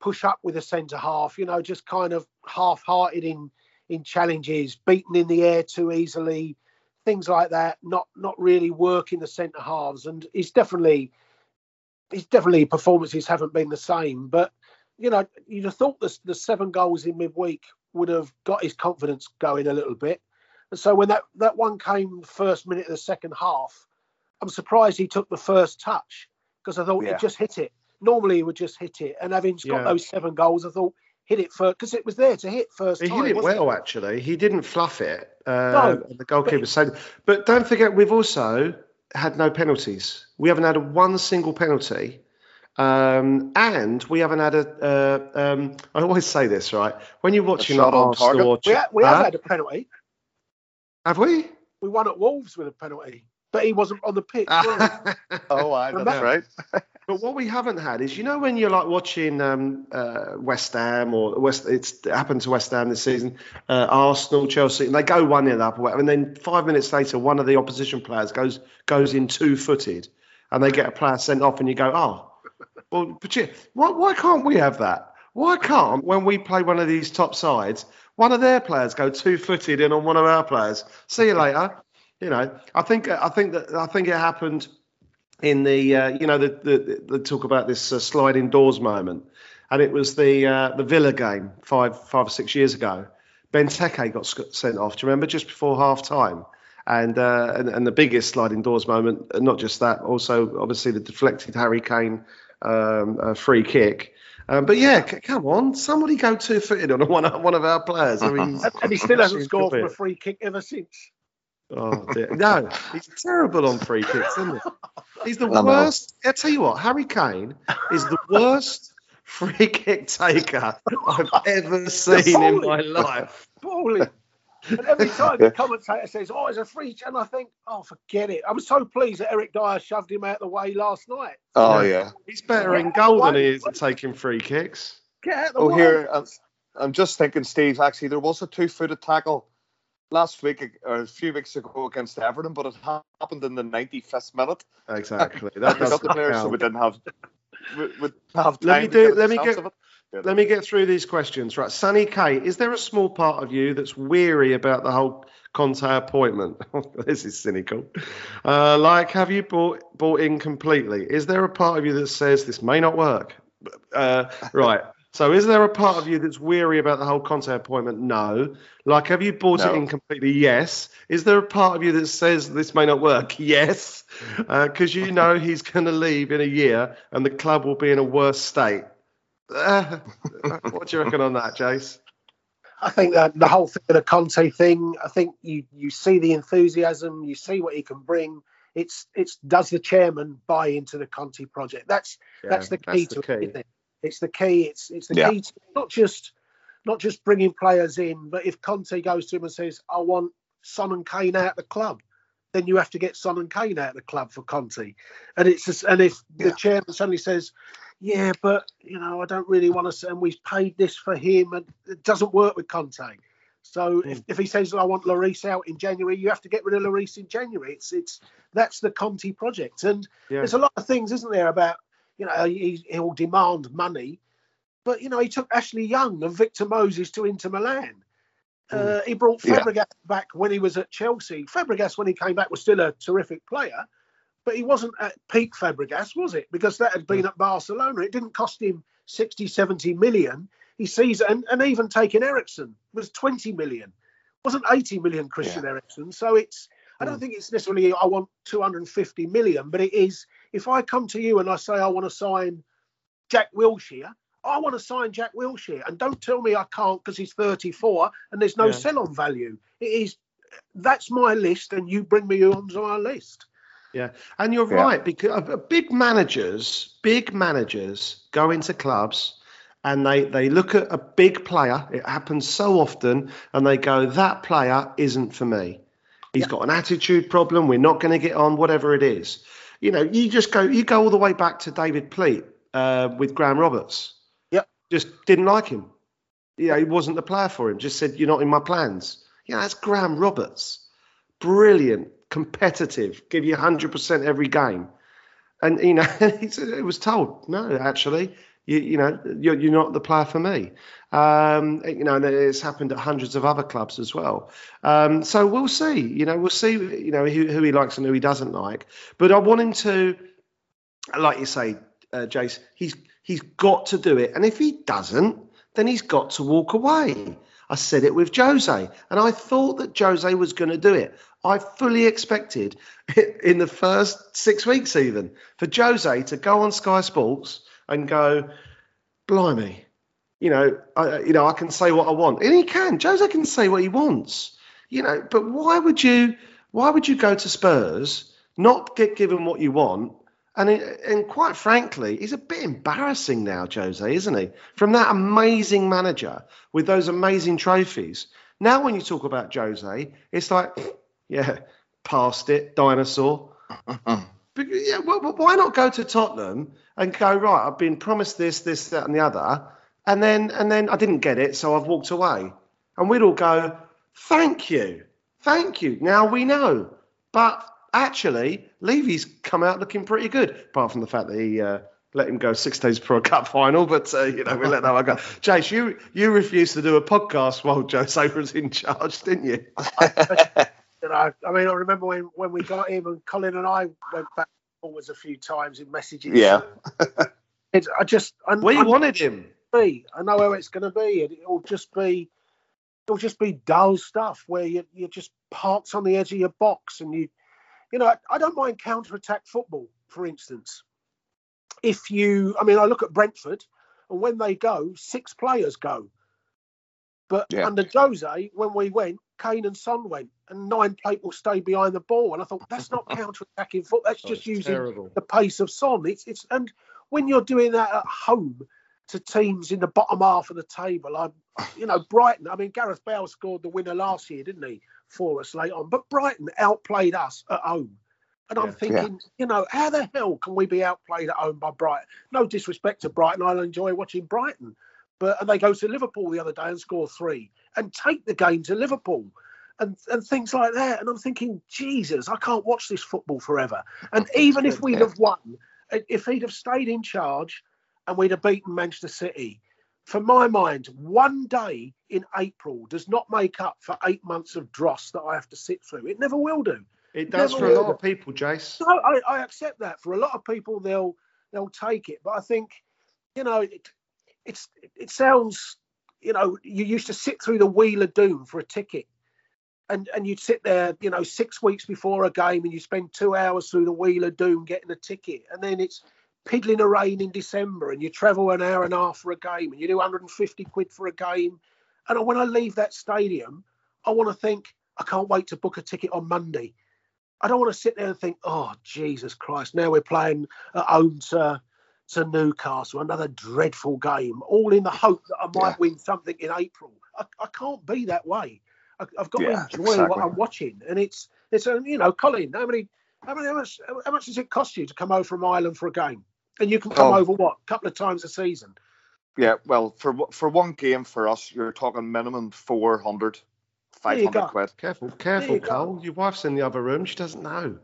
push up with a centre half. You know, just kind of half-hearted in in challenges, beaten in the air too easily, things like that. Not not really working the centre halves, and he's definitely his definitely performances haven't been the same. But you know, you'd have thought the, the seven goals in midweek would have got his confidence going a little bit. And so when that that one came first minute of the second half, I'm surprised he took the first touch because I thought Yeah. he just hit it. Normally he would just hit it, and having got those seven goals, I thought hit it first because it was there to hit first He time. hit it wasn't well, actually. He didn't fluff it. Uh, No, the goalkeeper said. But don't forget, we've also had no penalties. We haven't had a one single penalty. Um, and we haven't had a. Uh, um, I always say this, right? When you're watching shot on Arsenal, target? or We, ha- we have Huh? had a penalty. Have we? We won at Wolves with a penalty, but he wasn't on the pitch. Oh, I, know, that's right. But what we haven't had is, you know, when you're like watching um, uh, West Ham or West, it's it happened to West Ham this season, uh, Arsenal, Chelsea, and they go one 0 up and then five minutes later, one of the opposition players goes goes in two footed, and they get a player sent off, and you go, oh, well, but you, why, why can't we have that? Why can't when we play one of these top sides, one of their players go two footed in on one of our players? See you later. You know, I think I think that I think it happened in the uh, you know the, the the talk about this uh, sliding doors moment, and it was the uh, the Villa game five five or six years ago. Benteke got sent off. Do you remember just before half time? And, uh, and and the biggest sliding doors moment, not just that, also obviously the deflected Harry Kane um, uh, free kick. Um, but yeah, c- come on, somebody go two footed on one of, one of our players. I mean, And, and he still hasn't scored to be. from a free kick ever since. Oh dear. No, he's terrible on free kicks, isn't he? He's the I know. worst. I tell you what, Harry Kane is the worst free kick taker I've ever seen in my life. Balling. And every time the commentator says, "Oh, it's a free," ch-" and I think, "Oh, forget it." I was so pleased that Eric Dier shoved him out the way last night. Oh, Yeah. yeah. He's better in goal than he is at taking free kicks. Get out the Oh, way. here, I'm, I'm just thinking, Steve, actually, there was a two footed tackle last week or a few weeks ago against Everton, but it happened in the 95th minute. Exactly. We That got doesn't the players, so we didn't have. We, we have time Let me do- let me get- of it. Yeah. Let me get through these questions. Right, Sunny K, is there a small part of you that's weary about the whole Conte appointment? this is cynical. Uh, like, have you bought bought in completely? Is there a part of you that says this may not work? Uh, right. So, is there a part of you that's weary about the whole Conte appointment? No. Like, have you bought No. it in completely? Yes. Is there a part of you that says this may not work? Yes. Because you know he's going to leave in a year and the club will be in a worse state. Uh, what do you reckon on that, Jace? I think that the whole thing of the Conte thing. I think you you see the enthusiasm, you see what he can bring. It's it's does the chairman buy into the Conte project? That's that's the key to it. Isn't it? It's the key. It's it's the Yeah. key to not just not just bringing players in, but if Conte goes to him and says, "I want Son and Kane out of the club," then you have to get Son and Kane out of the club for Conte. And it's just, and if the chairman suddenly says, "Yeah, but you know, I don't really want to," and we've paid this for him, and it doesn't work with Conte. So if, if he says I want Lloris out in January, you have to get rid of Lloris in January. It's it's that's the Conte project, and Yeah. there's a lot of things, isn't there, about you know he, he'll demand money, but you know he took Ashley Young and Victor Moses to Inter Milan, Uh, he brought Yeah. Fabregas back when he was at Chelsea. Fabregas, when he came back, was still a terrific player, but he wasn't at peak Fabregas, was it? Because that had been at Barcelona. It didn't cost him 60, 70 million. He sees, and, and even taking Eriksen was 20 million. Wasn't 80 million Christian Eriksen. So it's, I don't mm. think it's necessarily I want 250 million, but it is if I come to you and I say I want to sign Jack Wilshere, I want to sign Jack Wilshere, and don't tell me I can't because he's 34 and there's no Yeah. sell-on value. It is that's my list, and you bring me onto our list. Yeah, and you're Yeah. right because uh, uh, big managers, big managers go into clubs and they they look at a big player. It happens so often, and they go, "That player isn't for me. He's got an attitude problem. We're not going to get on. Whatever it is." You know, you just go, you go all the way back to David Pleat uh, with Graham Roberts. Yep. Just didn't like him. You know, he wasn't the player for him. Just said, "You're not in my plans." Yeah, that's Graham Roberts brilliant, competitive, give you 100% every game. And, you know, it was told, no, actually, you, you know, you're, you're not the player for me. Um, you know, and it's happened at hundreds of other clubs as well. Um, so we'll see, you know, we'll see, you know, who, who he likes and who he doesn't like. But I want him to, like you say, uh, Jace, he's he's got to do it. And if he doesn't, then he's got to walk away. I said it with Jose, and I thought that Jose was going to do it. I fully expected in the first six weeks, even for Jose to go on Sky Sports and go, "Blimey, you know, I, you know, I can say what I want," and he can. Jose can say what he wants, you know. But why would you? Why would you go to Spurs, not get given what you want, and and quite frankly, he's a bit embarrassing now, Jose, isn't he? From that amazing manager with those amazing trophies. Now, when you talk about Jose, it's like, yeah, past it, dinosaur. But, yeah, well, why not go to Tottenham and go right? I've been promised this, this, that, and the other, and then and then I didn't get it, so I've walked away. And we'd all go, thank you, thank you. Now we know, but actually, Levy's come out looking pretty good, apart from the fact that he uh, let him go six days before a cup final. But uh, you know, we let that one go. Jace, you you refused to do a podcast while Jose was in charge, didn't you? You know, I mean, I remember when, when we got him and Colin and I went back forwards a few times in messages. Yeah. It's, I just, I, We I, wanted him. be. I know how it's going to be. It, it'll just be, it'll just be dull stuff where you you're just parked on the edge of your box and you, you know, I, I don't mind counter attack football, for instance. If you, I mean, I look at Brentford, and when they go, six players go. But Yeah. under Jose, when we went, Kane and Son went, and nine people stay behind the ball. And I thought that's not counter attacking football. That's Oh, just it's using terrible. the pace of Son. It's it's and when you're doing that at home to teams in the bottom half of the table, I'm you know Brighton. I mean Gareth Bale scored the winner last year, didn't he, for us late on? But Brighton outplayed us at home. And I'm Yeah. thinking, you know, how the hell can we be outplayed at home by Brighton? No disrespect to Brighton, I enjoy watching Brighton, but and they go to Liverpool the other day and score three and take the game to Liverpool. And, and things like that. And I'm thinking, Jesus, I can't watch this football forever. And even if we'd have won, if he'd have stayed in charge and we'd have beaten Manchester City, for my mind, one day in April does not make up for eight months of dross that I have to sit through. It never will do. It does Never for a lot will. of people, Jace. No, I, I accept that. For a lot of people, they'll they'll take it. But I think, you know, it, it's it sounds, you know, you used to sit through the wheel of doom for a ticket, and and you'd sit there, you know, six weeks before a game, and you spend two hours through the wheel of doom getting a ticket, and then it's piddling a rain in December, and you travel an hour and a half for a game, and you do 150 quid for a game, and when I leave that stadium, I want to think I can't wait to book a ticket on Monday. I don't want to sit there and think, oh Jesus Christ, now we're playing at home to to Newcastle, another dreadful game, all in the hope that I might Yeah. win something in April. I, I can't be that way. I, I've got Yeah, to enjoy what. I'm watching, and it's it's a you know, Colin, how many how many how much how much does it cost you to come over from Ireland for a game? And you can come Oh. over what a couple of times a season. Yeah, well, for for one game for us, you're talking minimum 400, 500 quid. Careful, careful, you go. Cole. Your wife's in the other room. She doesn't know.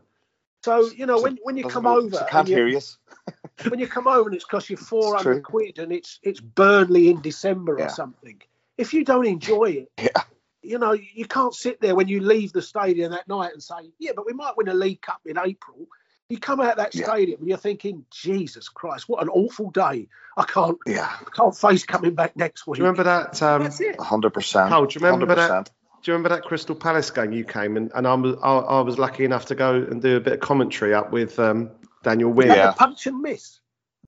So you know So- when when you come know- over, so can't you- hear you. when you come over and it's cost you 400 quid and it's it's Burnley in December Yeah. or something. If you don't enjoy it, Yeah. You know, you can't sit there when you leave the stadium that night and say, yeah, but we might win a League Cup in April. You come out that Yeah. stadium and you're thinking, Jesus Christ, what an awful day. I can't, Yeah, I can't face coming back next week. Do you remember that? Um, That's it. hundred percent. Carl, do you remember that? 100%. Do you remember that Crystal Palace game you came and, and I was I, I was lucky enough to go and do a bit of commentary up with um, Daniel Wynn. Yeah. a punch and miss.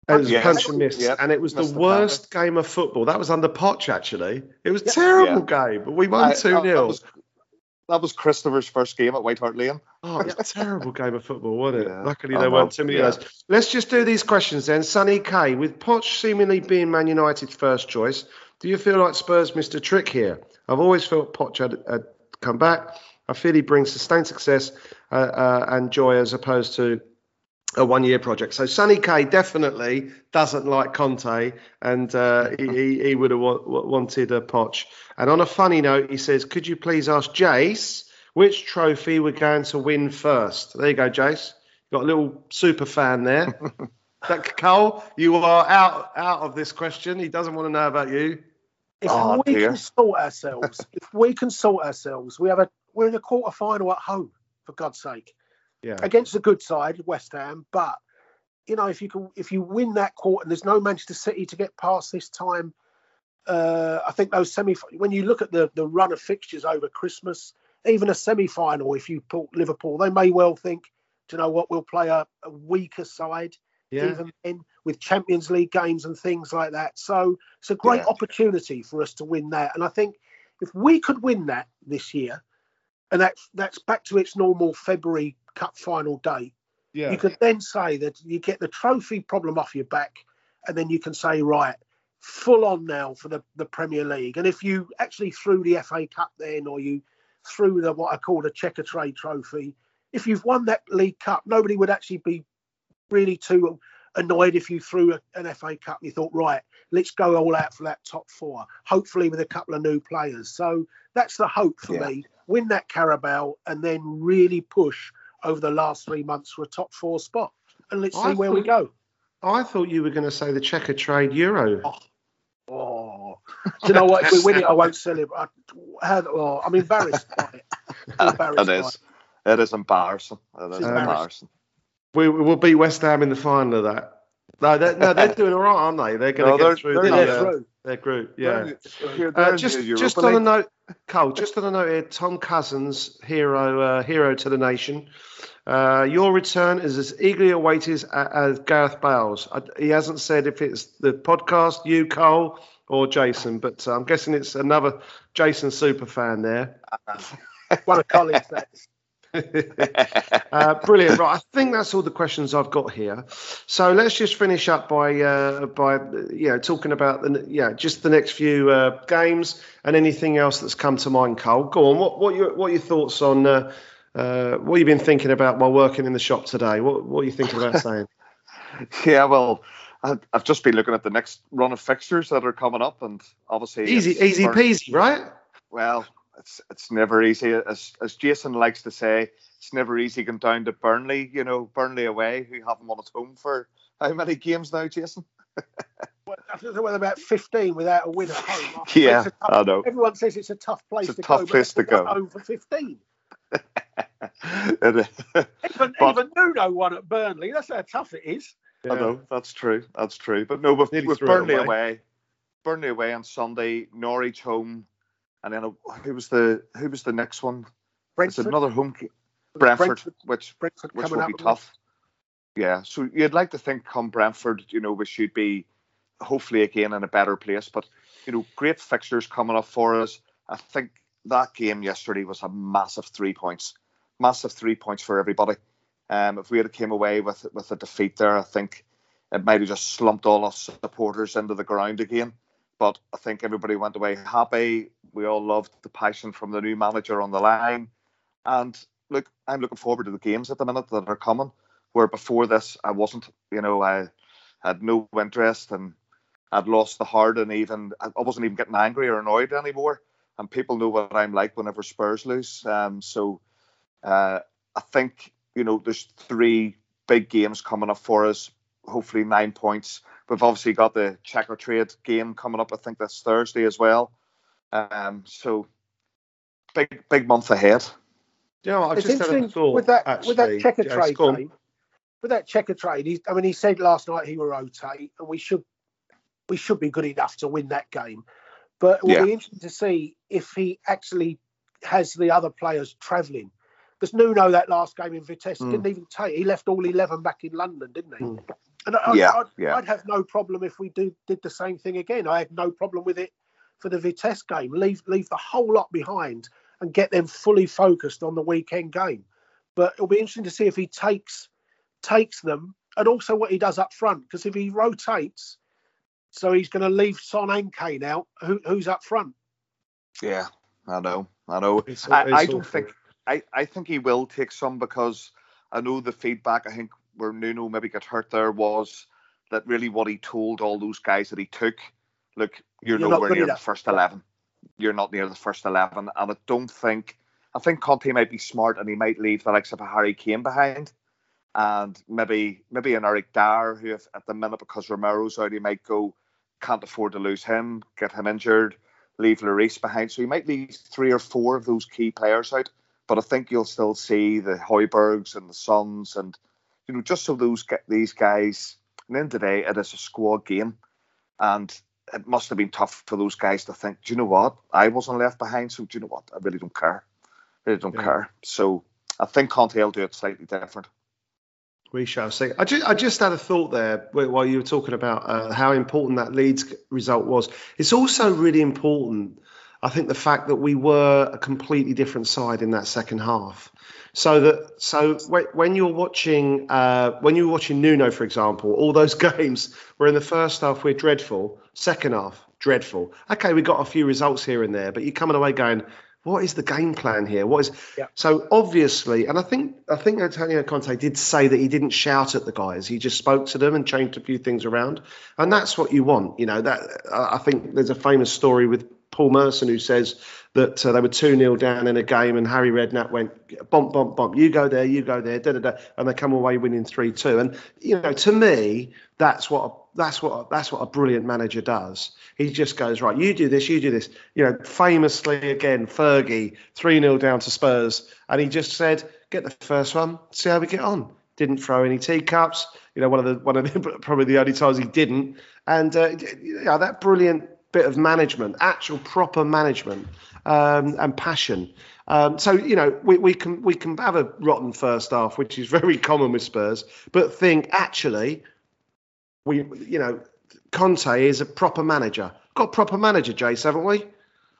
It was Yes. punch and miss, Yep. and it was the worst game of football. That was under Poch, actually. It was a terrible game, but we won two that- That 0 was, that was Christopher's first game at White Hart Lane. Oh, it was a terrible game of football, wasn't it? Yeah. Luckily, there know. weren't too many Yeah. of those. Let's just do these questions then. Sonny K, with Poch seemingly being Man United's first choice, do you feel like Spurs missed a trick here? I've always felt Poch had, had come back. I feel he brings sustained success uh, uh, and joy as opposed to a one-year project. So Sonny K definitely doesn't like Conte, and uh, he, he, he would have wa- wa- wanted a Poch. And on a funny note, he says, "Could you please ask Jace which trophy we're going to win first? There you go, Jace. Got a little super fan there. that Cole, you are out out of this question. He doesn't want to know about you. If Oh, we dear. can sort ourselves, if we can sort ourselves, we have a we're in a quarter final at home, for God's sake. Yeah. against a good side, West Ham. But you know, if you can, if you win that quarter, and there's no Manchester City to get past this time. Uh, I think those semi. When you look at the the run of fixtures over Christmas, even a semi final, if you put Liverpool, they may well think, do you know what, we'll play a, a weaker side Yeah. even then with Champions League games and things like that. So it's a great Yeah. opportunity for us to win that. And I think if we could win that this year, and that's that's back to its normal February Cup final date, Yeah. you could then say that you get the trophy problem off your back, and then you can say, right, full on now for the, the Premier League. And if you actually threw the FA Cup then, or you threw the what I call the Checkatrade Trophy, if you've won that League Cup, nobody would actually be really too annoyed if you threw a, an FA Cup and you thought, right, let's go all out for that top four, hopefully with a couple of new players. So that's the hope for Yeah. me. Win that Carabao and then really push over the last three months for a top four spot. And let's see I where we go. I thought you were going to say the checker trade euro. Oh, do you know what? If we win it, I won't celebrate. I, oh, I'm embarrassed by it. I'm embarrassed It by is. It is embarrassing. It is It's embarrassing. We we'll beat West Ham in the final of that. No, they're, no, they're doing all right, aren't they? They're going to No, get they're- through they're the, it. uh, They're through. their group. Yeah. Uh, just just on a note, Cole. Just on a note here, Tom Cousins, hero uh, hero to the nation. Uh, your return is as eagerly awaited as, Gareth Bale's. I, he hasn't said if it's the podcast, you, Cole, or Jason, but uh, I'm guessing it's another Jason super fan there. One of Colin's that's uh, brilliant. Right, I think that's all the questions I've got here. So let's just finish up by uh, by you know talking about the yeah just the next few uh, games and anything else that's come to mind. Cole, go on. What what your what are your thoughts on uh, uh, what you've been thinking about while working in the shop today? What what are you thinking about saying? Yeah, well, I've just been looking at the next run of fixtures that are coming up, and obviously Easy easy peasy, right? Well, it's it's never easy, as as Jason likes to say. It's never easy going down to Burnley. You know, Burnley away, who haven't won at home for how many games now, Jason? I think they're about 15 without a win at home. Yeah, tough- I know. Everyone says it's a tough place It's a to tough go. place to go. at home for 15. It is. Even, But- even Nuno won at Burnley. That's how tough it is. I know that's true. That's true. But no, with, Nearly with Burnley away. away. Burnley away on Sunday, Norwich home, and then uh, who was the who was the next one? It's another home. Brentford, Brentford, which Brentford which will be with- tough. Yeah, so you'd like to think come Brentford, you know, we should be hopefully again in a better place. But you know, great fixtures coming up for us. I think that game yesterday was a massive three points, massive three points for everybody. Um, if we had came away with with a defeat there, I think it might have just slumped all us supporters into the ground again. But I think everybody went away happy. We all loved the passion from the new manager on the line. And look, I'm looking forward to the games at the minute that are coming. Where before this, I wasn't. You know, I had no interest and I'd lost the heart, and even I wasn't even getting angry or annoyed anymore. And people know what I'm like whenever Spurs lose. Um, so uh, I think you know there's three big games coming up for us. Hopefully nine points. We've obviously got the Checkatrade game coming up. I think that's Thursday as well. Um, so big big month ahead. You know, I've It's just had a thought with that actually. with that checker Jace, trade go game. With that Checkatrade, he, I mean, he said last night he will rotate, and we should we should be good enough to win that game. But it will Yeah. be interesting to see if he actually has the other players travelling. Because Nuno that last game in Vitesse Mm. didn't even take. He left all eleven back in London, didn't he? Mm. And I, Yeah, I'd, yeah. I'd have no problem if we do did the same thing again. I had no problem with it for the Vitesse game. Leave leave the whole lot behind and get them fully focused on the weekend game. But it'll be interesting to see if he takes takes them and also what he does up front. Because if he rotates, so he's going to leave Son and Kane out. Who, who's up front? Yeah, I know, I know. It's- I, it's I don't awful. think I, I think he will take some because I know the feedback. I think where Nuno maybe got hurt there was that really what he told all those guys that he took. Look, you're, You're nowhere near the first eleven. You're not near the first eleven, and I don't think. I think Conte might be smart and he might leave the likes of a Harry Kane behind, and maybe maybe an Eric Dier who, if, at the minute because Romero's out, he might go. Can't afford to lose him, get him injured, leave Lloris behind. So he might leave three or four of those key players out. But I think you'll still see the Højbjergs and the Sons and you know just so those gu- these guys. And the end of it is a squad game, and it must have been tough for those guys to think. Do you know what? I wasn't left behind, so do you know what? I really don't care. I really don't Yeah. care. So I think Conte will do it slightly different. We shall see. I just, I just had a thought there while you were talking about uh, how important that Leeds result was. It's also really important, I think, the fact that we were a completely different side in that second half. So that so when, you're watching uh, when you're watching Nuno, for example, all those games where in the first half we're dreadful, second half dreadful. Okay, we got a few results here and there, but you're coming away going, what is the game plan here? What is Yeah. so obviously? And I think I think Antonio Conte did say that he didn't shout at the guys; he just spoke to them and changed a few things around, and that's what you want. You know that I think there's a famous story with Paul Merson who says that uh, they were 2 0 down in a game and Harry Redknapp went bump, bump, bump, you go there, you go there, da da da, and they come away winning 3 2. And, you know, to me, that's what. a, That's what that's what a brilliant manager does. He just goes right. You do this. You do this. You know, famously again, Fergie three 0 down to Spurs, and he just said, "Get the first one. See how we get on." Didn't throw any teacups. You know, one of the one of the, probably the only times he didn't. And uh, know, that brilliant bit of management, actual proper management um, and passion. Um, so you know we, we can we can have a rotten first half, which is very common with Spurs, but think actually we you know Conte is a proper manager. Got proper manager, Jace, haven't we?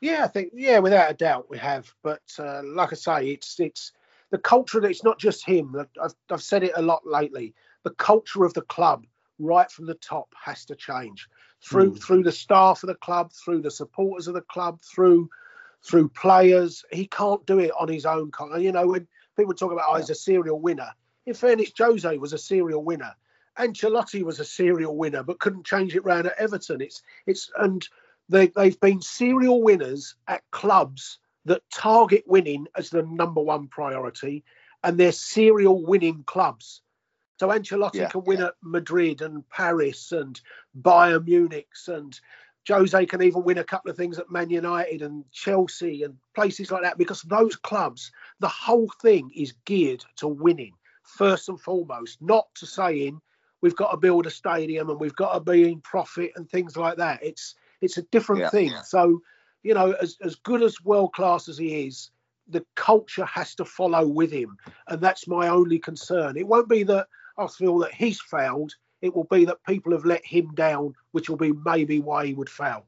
Yeah, I think yeah, without a doubt we have. But uh, like I say, it's it's the culture. It's not just him. I've I've said it a lot lately. The culture of the club, right from the top, has to change through mm. through the staff of the club, through the supporters of the club, through through players. He can't do it on his own. You know, when people talk about oh, he's a serial winner. In fairness, Jose was a serial winner. Ancelotti was a serial winner, but couldn't change it round at Everton. It's it's and they they've been serial winners at clubs that target winning as the number one priority, and they're serial winning clubs. So Ancelotti Yeah. can win at Madrid and Paris and Bayern Munich, and Jose can even win a couple of things at Man United and Chelsea and places like that because those clubs, the whole thing is geared to winning first and foremost, not to saying we've got to build a stadium and we've got to be in profit and things like that. It's it's a different Yeah. thing. So, you know, as as good as world class as he is, the culture has to follow with him, and that's my only concern. It won't be that I feel that he's failed. It will be that people have let him down, which will be maybe why he would fail.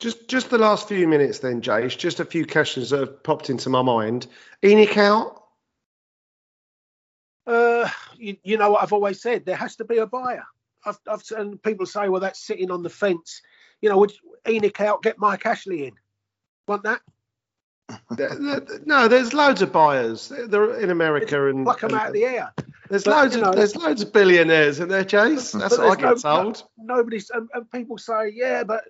Just just the last few minutes then, Jace. Just a few questions that have popped into my mind. ENIC out. Uh, you, you know what I've always said. There has to be a buyer. I've, I've and people say, well, that's sitting on the fence. You know, would ENIC out, get Mike Ashley in? Want that? No, there's loads of buyers. They're in America and, Pluck them and- out of the air. There's but, loads of know- there's loads of billionaires in there, Jace. That's what I get no- told. Nobody's and, and people say, yeah, but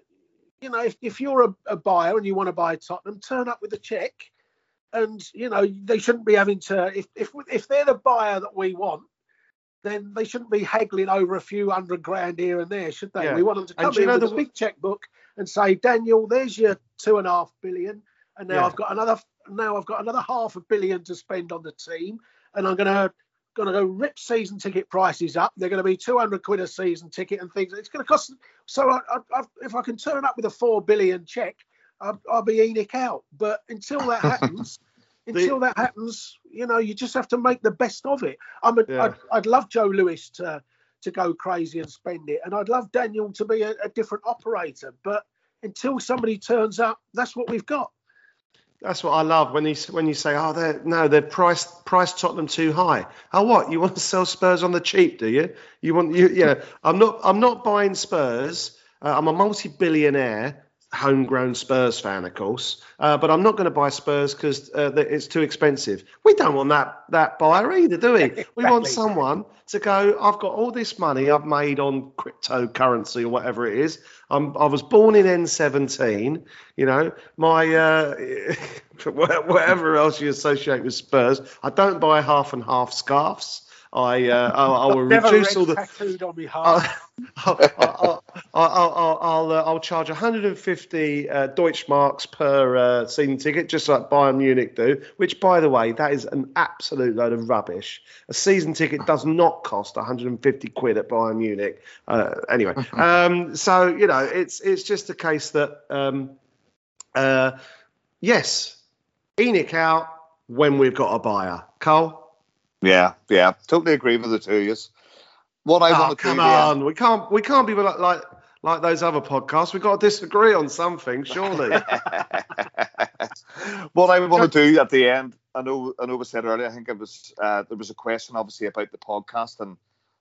you know, if, if you're a, a buyer and you want to buy Tottenham, turn up with a check. And you know, they shouldn't be having to if if if they're the buyer that we want, then they shouldn't be haggling over a few hundred grand here and there, should they? Yeah. We want them to And come you in know with the- a big checkbook and say, Daniel, there's your two and a half billion. and now Yeah. I've got another now I've got another half a billion to spend on the team, and I'm gonna gonna go rip season ticket prices up. They're gonna be 200 quid a season ticket and things. It's gonna cost. So I, I, if I can turn up with a four billion check, I'll, I'll be ENIC out. But until that happens. Until that happens, you know, you just have to make the best of it. I'm a, Yeah. I'd, I'd love Joe Lewis to to go crazy and spend it, and I'd love Daniel to be a, a different operator. But until somebody turns up, that's what we've got. That's what I love when you when you say, "Oh, they're no, they're priced priced Tottenham too high." Oh, what you want to sell Spurs on the cheap, do you? You want you? Yeah, I'm not. I'm not buying Spurs. Uh, I'm a multi-billionaire, homegrown Spurs fan, of course, uh, but I'm not going to buy Spurs because uh, it's too expensive. We don't want that that buyer either, do we? We want someone to go. I've got all this money I've made on cryptocurrency or whatever it is. I'm, I was born in N17. You know, my uh, whatever else you associate with Spurs. I don't buy half and half scarves. I uh, I, I will Never reduce red all the. tattooed on my heart. I'll, I'll, I'll, I'll, I'll, uh, I'll charge 150 uh, Deutschmarks per uh, season ticket, just like Bayern Munich do. Which, by the way, that is an absolute load of rubbish. A season ticket does not cost 150 quid at Bayern Munich. Uh, anyway, um, so you know, it's it's just a case that um, uh, yes, ENIC out when we've got a buyer. Cole. Yeah, yeah, totally agree with the two of yous. What I Oh, want to come do, yeah, on, we can't we can't be like like like those other podcasts. We've got to disagree on something, surely. what I want to do at the end, I know, I know, we said earlier. I think it was uh, there was a question, obviously, about the podcast and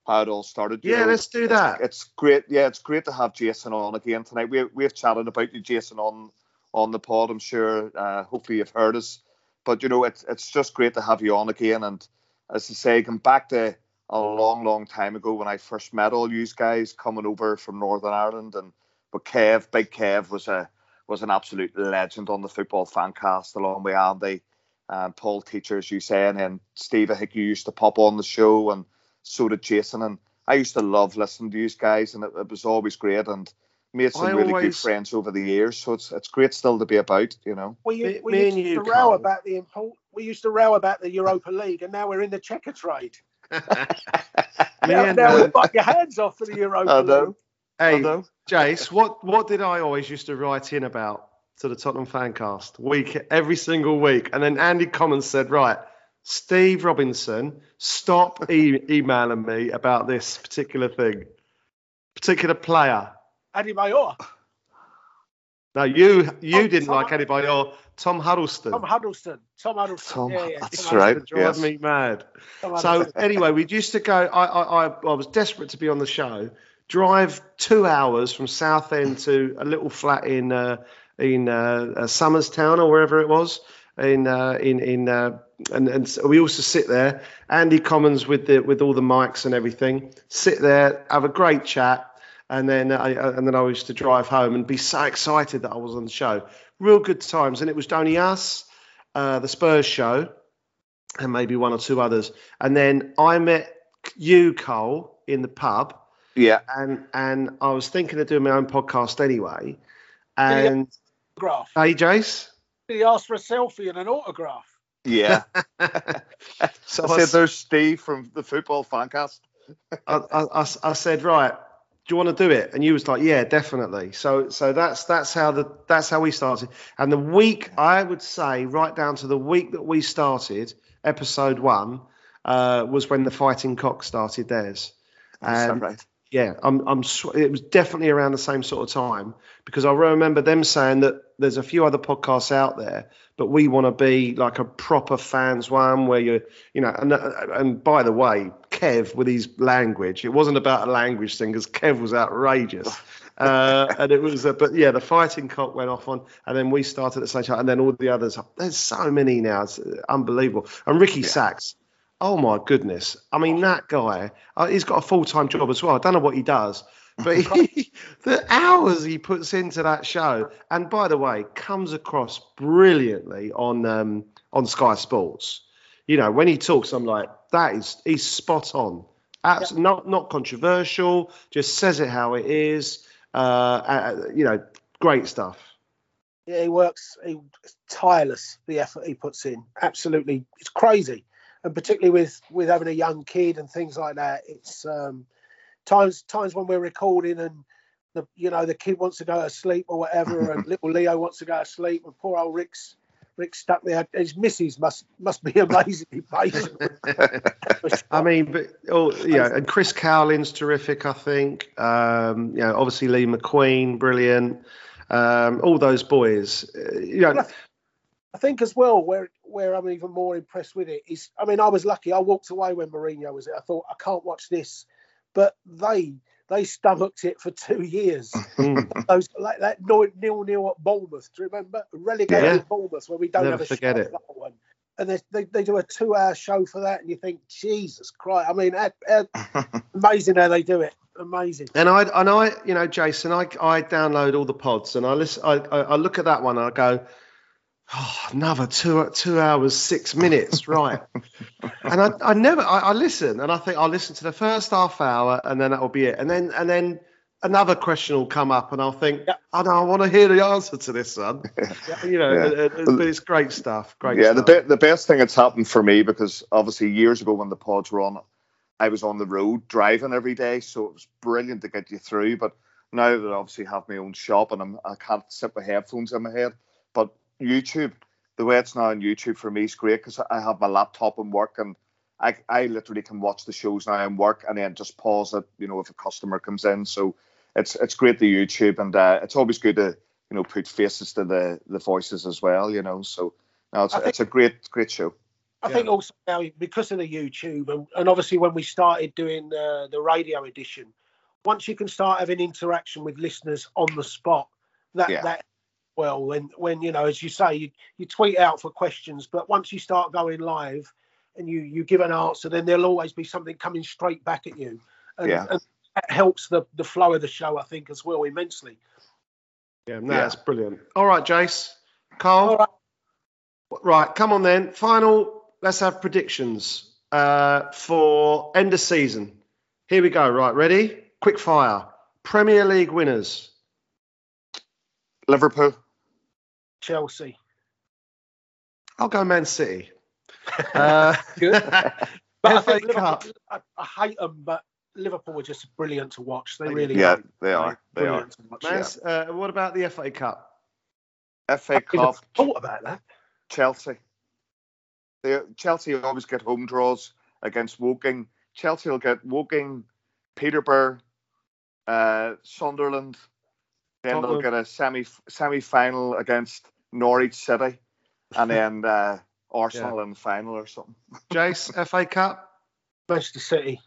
how it all started. you yeah, know. let's do that. It's great. Yeah, it's great to have Jason on again tonight. We we've chatted about you, Jason, on on the pod. I'm sure. Uh, hopefully, you've heard us. But you know, it's it's just great to have you on again. And as I say, going back to a long, long time ago when I first met all you guys coming over from Northern Ireland, and but Kev, Big Kev, was a was an absolute legend on the football fan cast, along with Andy and Paul Teacher, as you say, and then Steve. I think you used to pop on the show, and so did Jason. And I used to love listening to you guys, and it, it was always great. And made some I really good friends over the years. So it's it's great still to be about, you know. We, Me- we me used and you, to row about the import. We used to row about the Europa League, and now we're in the Checkatrade. Me Now, and, now uh, we bite your hands off for the Europa I know. League. I hey, know. Jace, what what did I always used to write in about to the Tottenham Fancast week every single week? And then Andy Commons said, right, Steve Robinson, stop e- emailing me about this particular thing, particular player. Andy Mayor, No, you you Oh, didn't Tom- like anybody or Tom Huddleston. Tom Huddleston. Tom Huddleston. Tom, yeah, yeah. that's Tom right. Huddleston. Drive yes. me mad. So anyway, we used to go. I, I, I, I was desperate to be on the show. Drive two hours from Southend to a little flat in uh, in uh, uh, Somerstown or wherever it was. In uh, in in uh, and and so we also sit there. Andy Commons with the with all the mics and everything. Sit there, have a great chat, and then I and then I used to drive home and be so excited that I was on the show. Real good times, and it was only us, uh, the Spurs show, and maybe one or two others. And then I met you, Cole, in the pub, Yeah. and and I was thinking of doing my own podcast anyway. And Autograph. hey, Jace. He asked for a selfie and an autograph? Yeah. so I I, said s- there's Steve from the football fancast. I, I, I- I said, right, do you want to do it? And you was like, yeah, definitely. So so that's that's how the that's how we started. And the week I would say, right down to the week that we started, episode one, uh, was when the Fighting Cock started theirs. And right? yeah, I'm, I'm. sw- It was definitely around the same sort of time because I remember them saying that there's a few other podcasts out there, but we want to be like a proper fans one where you're, you know. And and by the way, Kev with his language, it wasn't about a language thing because Kev was outrageous. Uh, and it was, uh, but yeah, the fighting cock went off on, and then we started at the same time, and then all the others. There's so many now, it's uh, unbelievable. And Ricky Sachs, Oh my goodness! I mean, that guy, uh, he's got a full time job as well. I don't know what he does, but he, the hours he puts into that show, and by the way, comes across brilliantly on um, on Sky Sports. You know, when he talks, I'm like, that is he's spot on. Abs- Not not controversial, just says it how it is. Uh, uh, you know, great stuff. Yeah, he works. He tireless. The effort he puts in, absolutely, it's crazy. And particularly with with having a young kid and things like that, it's um, times times when we're recording and the you know the kid wants to go to sleep or whatever, and little Leo wants to go to sleep, and poor old Rick's Rick's stuck there. His missus must must be amazingly patient. I mean, but oh yeah, and Chris Cowling's terrific. I think. Um, you know, obviously Lee McQueen, brilliant. Um, all those boys. Uh, you know, I think as well, where where I'm even more impressed with it is, I mean, I was lucky. I walked away when Mourinho was there. I thought I can't watch this, but they they stomached it for two years. mm, Those like that nil nil at Bournemouth. Do you remember relegated Yeah. Bournemouth where we don't Never have a forget it. one. And they, they, they do a two hour show for that, and you think, Jesus Christ! I mean, amazing how they do it. Amazing. and I and I, you know, Jason, I I download all the pods and I listen. I I, I look at that one and I go. Oh, another two two hours six minutes, right? and I, I never I, I listen and I think I'll listen to the first half hour and then that will be it. And then and then another question will come up and I'll think, Yeah. oh no, I want to hear the answer to this one. you know, Yeah. and- but it's great stuff. Great yeah, the be- the best thing that's happened for me because obviously years ago when the pods were on, I was on the road driving every day, so it was brilliant to get you through. But now that I obviously have my own shop and I'm, I can't sit with headphones in my head, but YouTube, the way it's now on YouTube for me is great because I have my laptop and work and I, I literally can watch the shows now and work and then just pause it, you know, if a customer comes in. So it's it's great the YouTube and uh, it's always good to you know put faces to the the voices as well, you know. So no, it's, think- it's a great great show. I think also now because of the YouTube and, and obviously when we started doing the, the radio edition, once you can start having interaction with listeners on the spot, that Yeah. that well when when you know as you say you, you tweet out for questions, but once you start going live and you you give an answer, then there'll always be something coming straight back at you, and, Yeah. and that helps the the flow of the show I think as well immensely. Yeah, no, Yeah. that's brilliant. All right, Jace, Carl. All right. Right, come on then. Final. Let's have predictions uh, for end of season. Here we go. Right, ready? Quick fire. Premier League winners. Liverpool, Chelsea. I'll go Man City. Uh, Good. But I, FA think Liverpool, Cup. I, I hate them, but Liverpool are just brilliant to watch. They really yeah, are. they are, they are. Brilliant to watch. Man, uh, what about the FA Cup? FA I Cup, thought about that. Chelsea. They, Chelsea always get home draws against Woking. Chelsea will get Woking, Peterborough, uh, Sunderland. Then they'll get a semi semi final against Norwich City, and then uh, Arsenal in the final or something. Jace, FA Cup? Manchester City.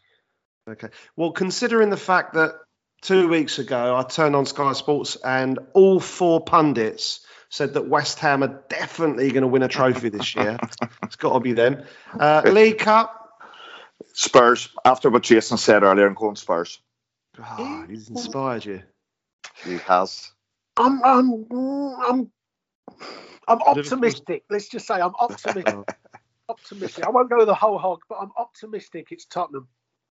Okay. Well, considering the fact that two weeks ago I turned on Sky Sports and all four pundits said that West Ham are definitely going to win a trophy this year, it's got to be them. Uh, League Cup. Spurs. After what Jason said earlier, I'm going Spurs. Oh, he's inspired you. He has. I'm I'm I'm I'm optimistic. Let's just say I'm optimistic. Optimistic. I won't go the whole hog, but I'm optimistic. It's Tottenham.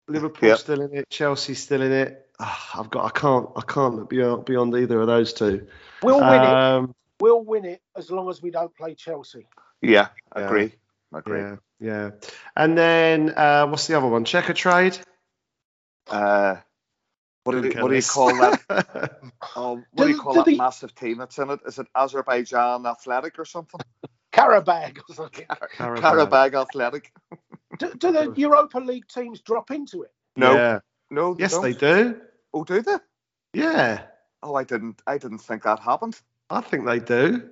Liverpool Yep. still in it. Chelsea still in it. Ah, I've got. I can't. I can't look beyond, beyond either of those two. We'll win it. Um, We'll win it as long as we don't play Chelsea. Yeah, Yeah. agree. I Agree. yeah, yeah. And then uh, what's the other one? Checkatrade. Uh, what do, you, what do you call that? Oh, what do you call do that the- massive team that's in it? Is it Azerbaijan Athletic or something? Carabag or something. Karabag Athletic. Do, do the Europa League teams drop into it? No, Yeah. no. They Yes, don't. they do. Oh, do they? Yeah, Oh, I didn't. I didn't think that happened. I think they do.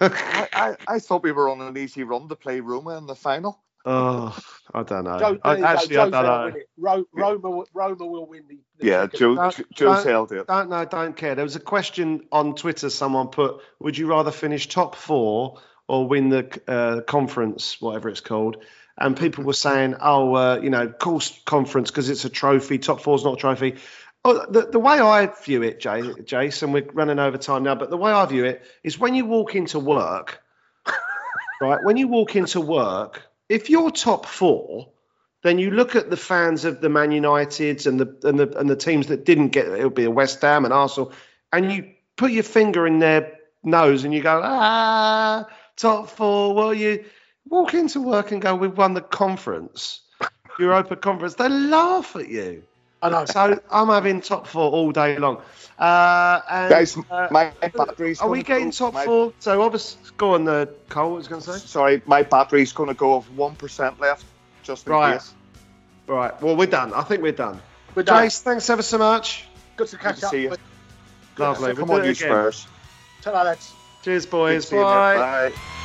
I, I, I thought we were on an easy run to play Roma in the final. Oh, I don't know. Joe, I, there you actually, I don't know. win. Ro- Roma, Roma will win the. the Yeah, ticket. Joe, Don't- Jo- don't- Sale did. Don't know. Don't care. There was a question on Twitter. Someone put, "Would you rather finish top four or win the uh, conference, whatever it's called?" And people were saying, "Oh, uh, you know, course conference because it's a trophy. Top four's not a trophy." Oh, the, the way I view it, Jay, Jason, we're running over time now, but the way I view it is when you walk into work, right? When you walk into work, if you're top four, then you look at the fans of the Man Uniteds and the and the and the teams that didn't get it. It'll be a West Ham and Arsenal, and you put your finger in their nose and you go, ah, top four. Well, you walk into work and go, we've won the conference, Europa Conference. They laugh at you. I know. So I'm having top four all day long. Uh, and, Guys, uh, my battery's are we getting go- top my- four? So obviously, go on, the Cole. What was going to say? Sorry, my battery's going to go of one percent left, just in Right. case. Right. Well, we're done. I think we're done. We're done. Jace, thanks ever so much. Good to catch Good to up. see you. Good Lovely. to Come We'll on, you again. Spurs. Tell our lads. Cheers, boys. seeing you. Bye. Bye.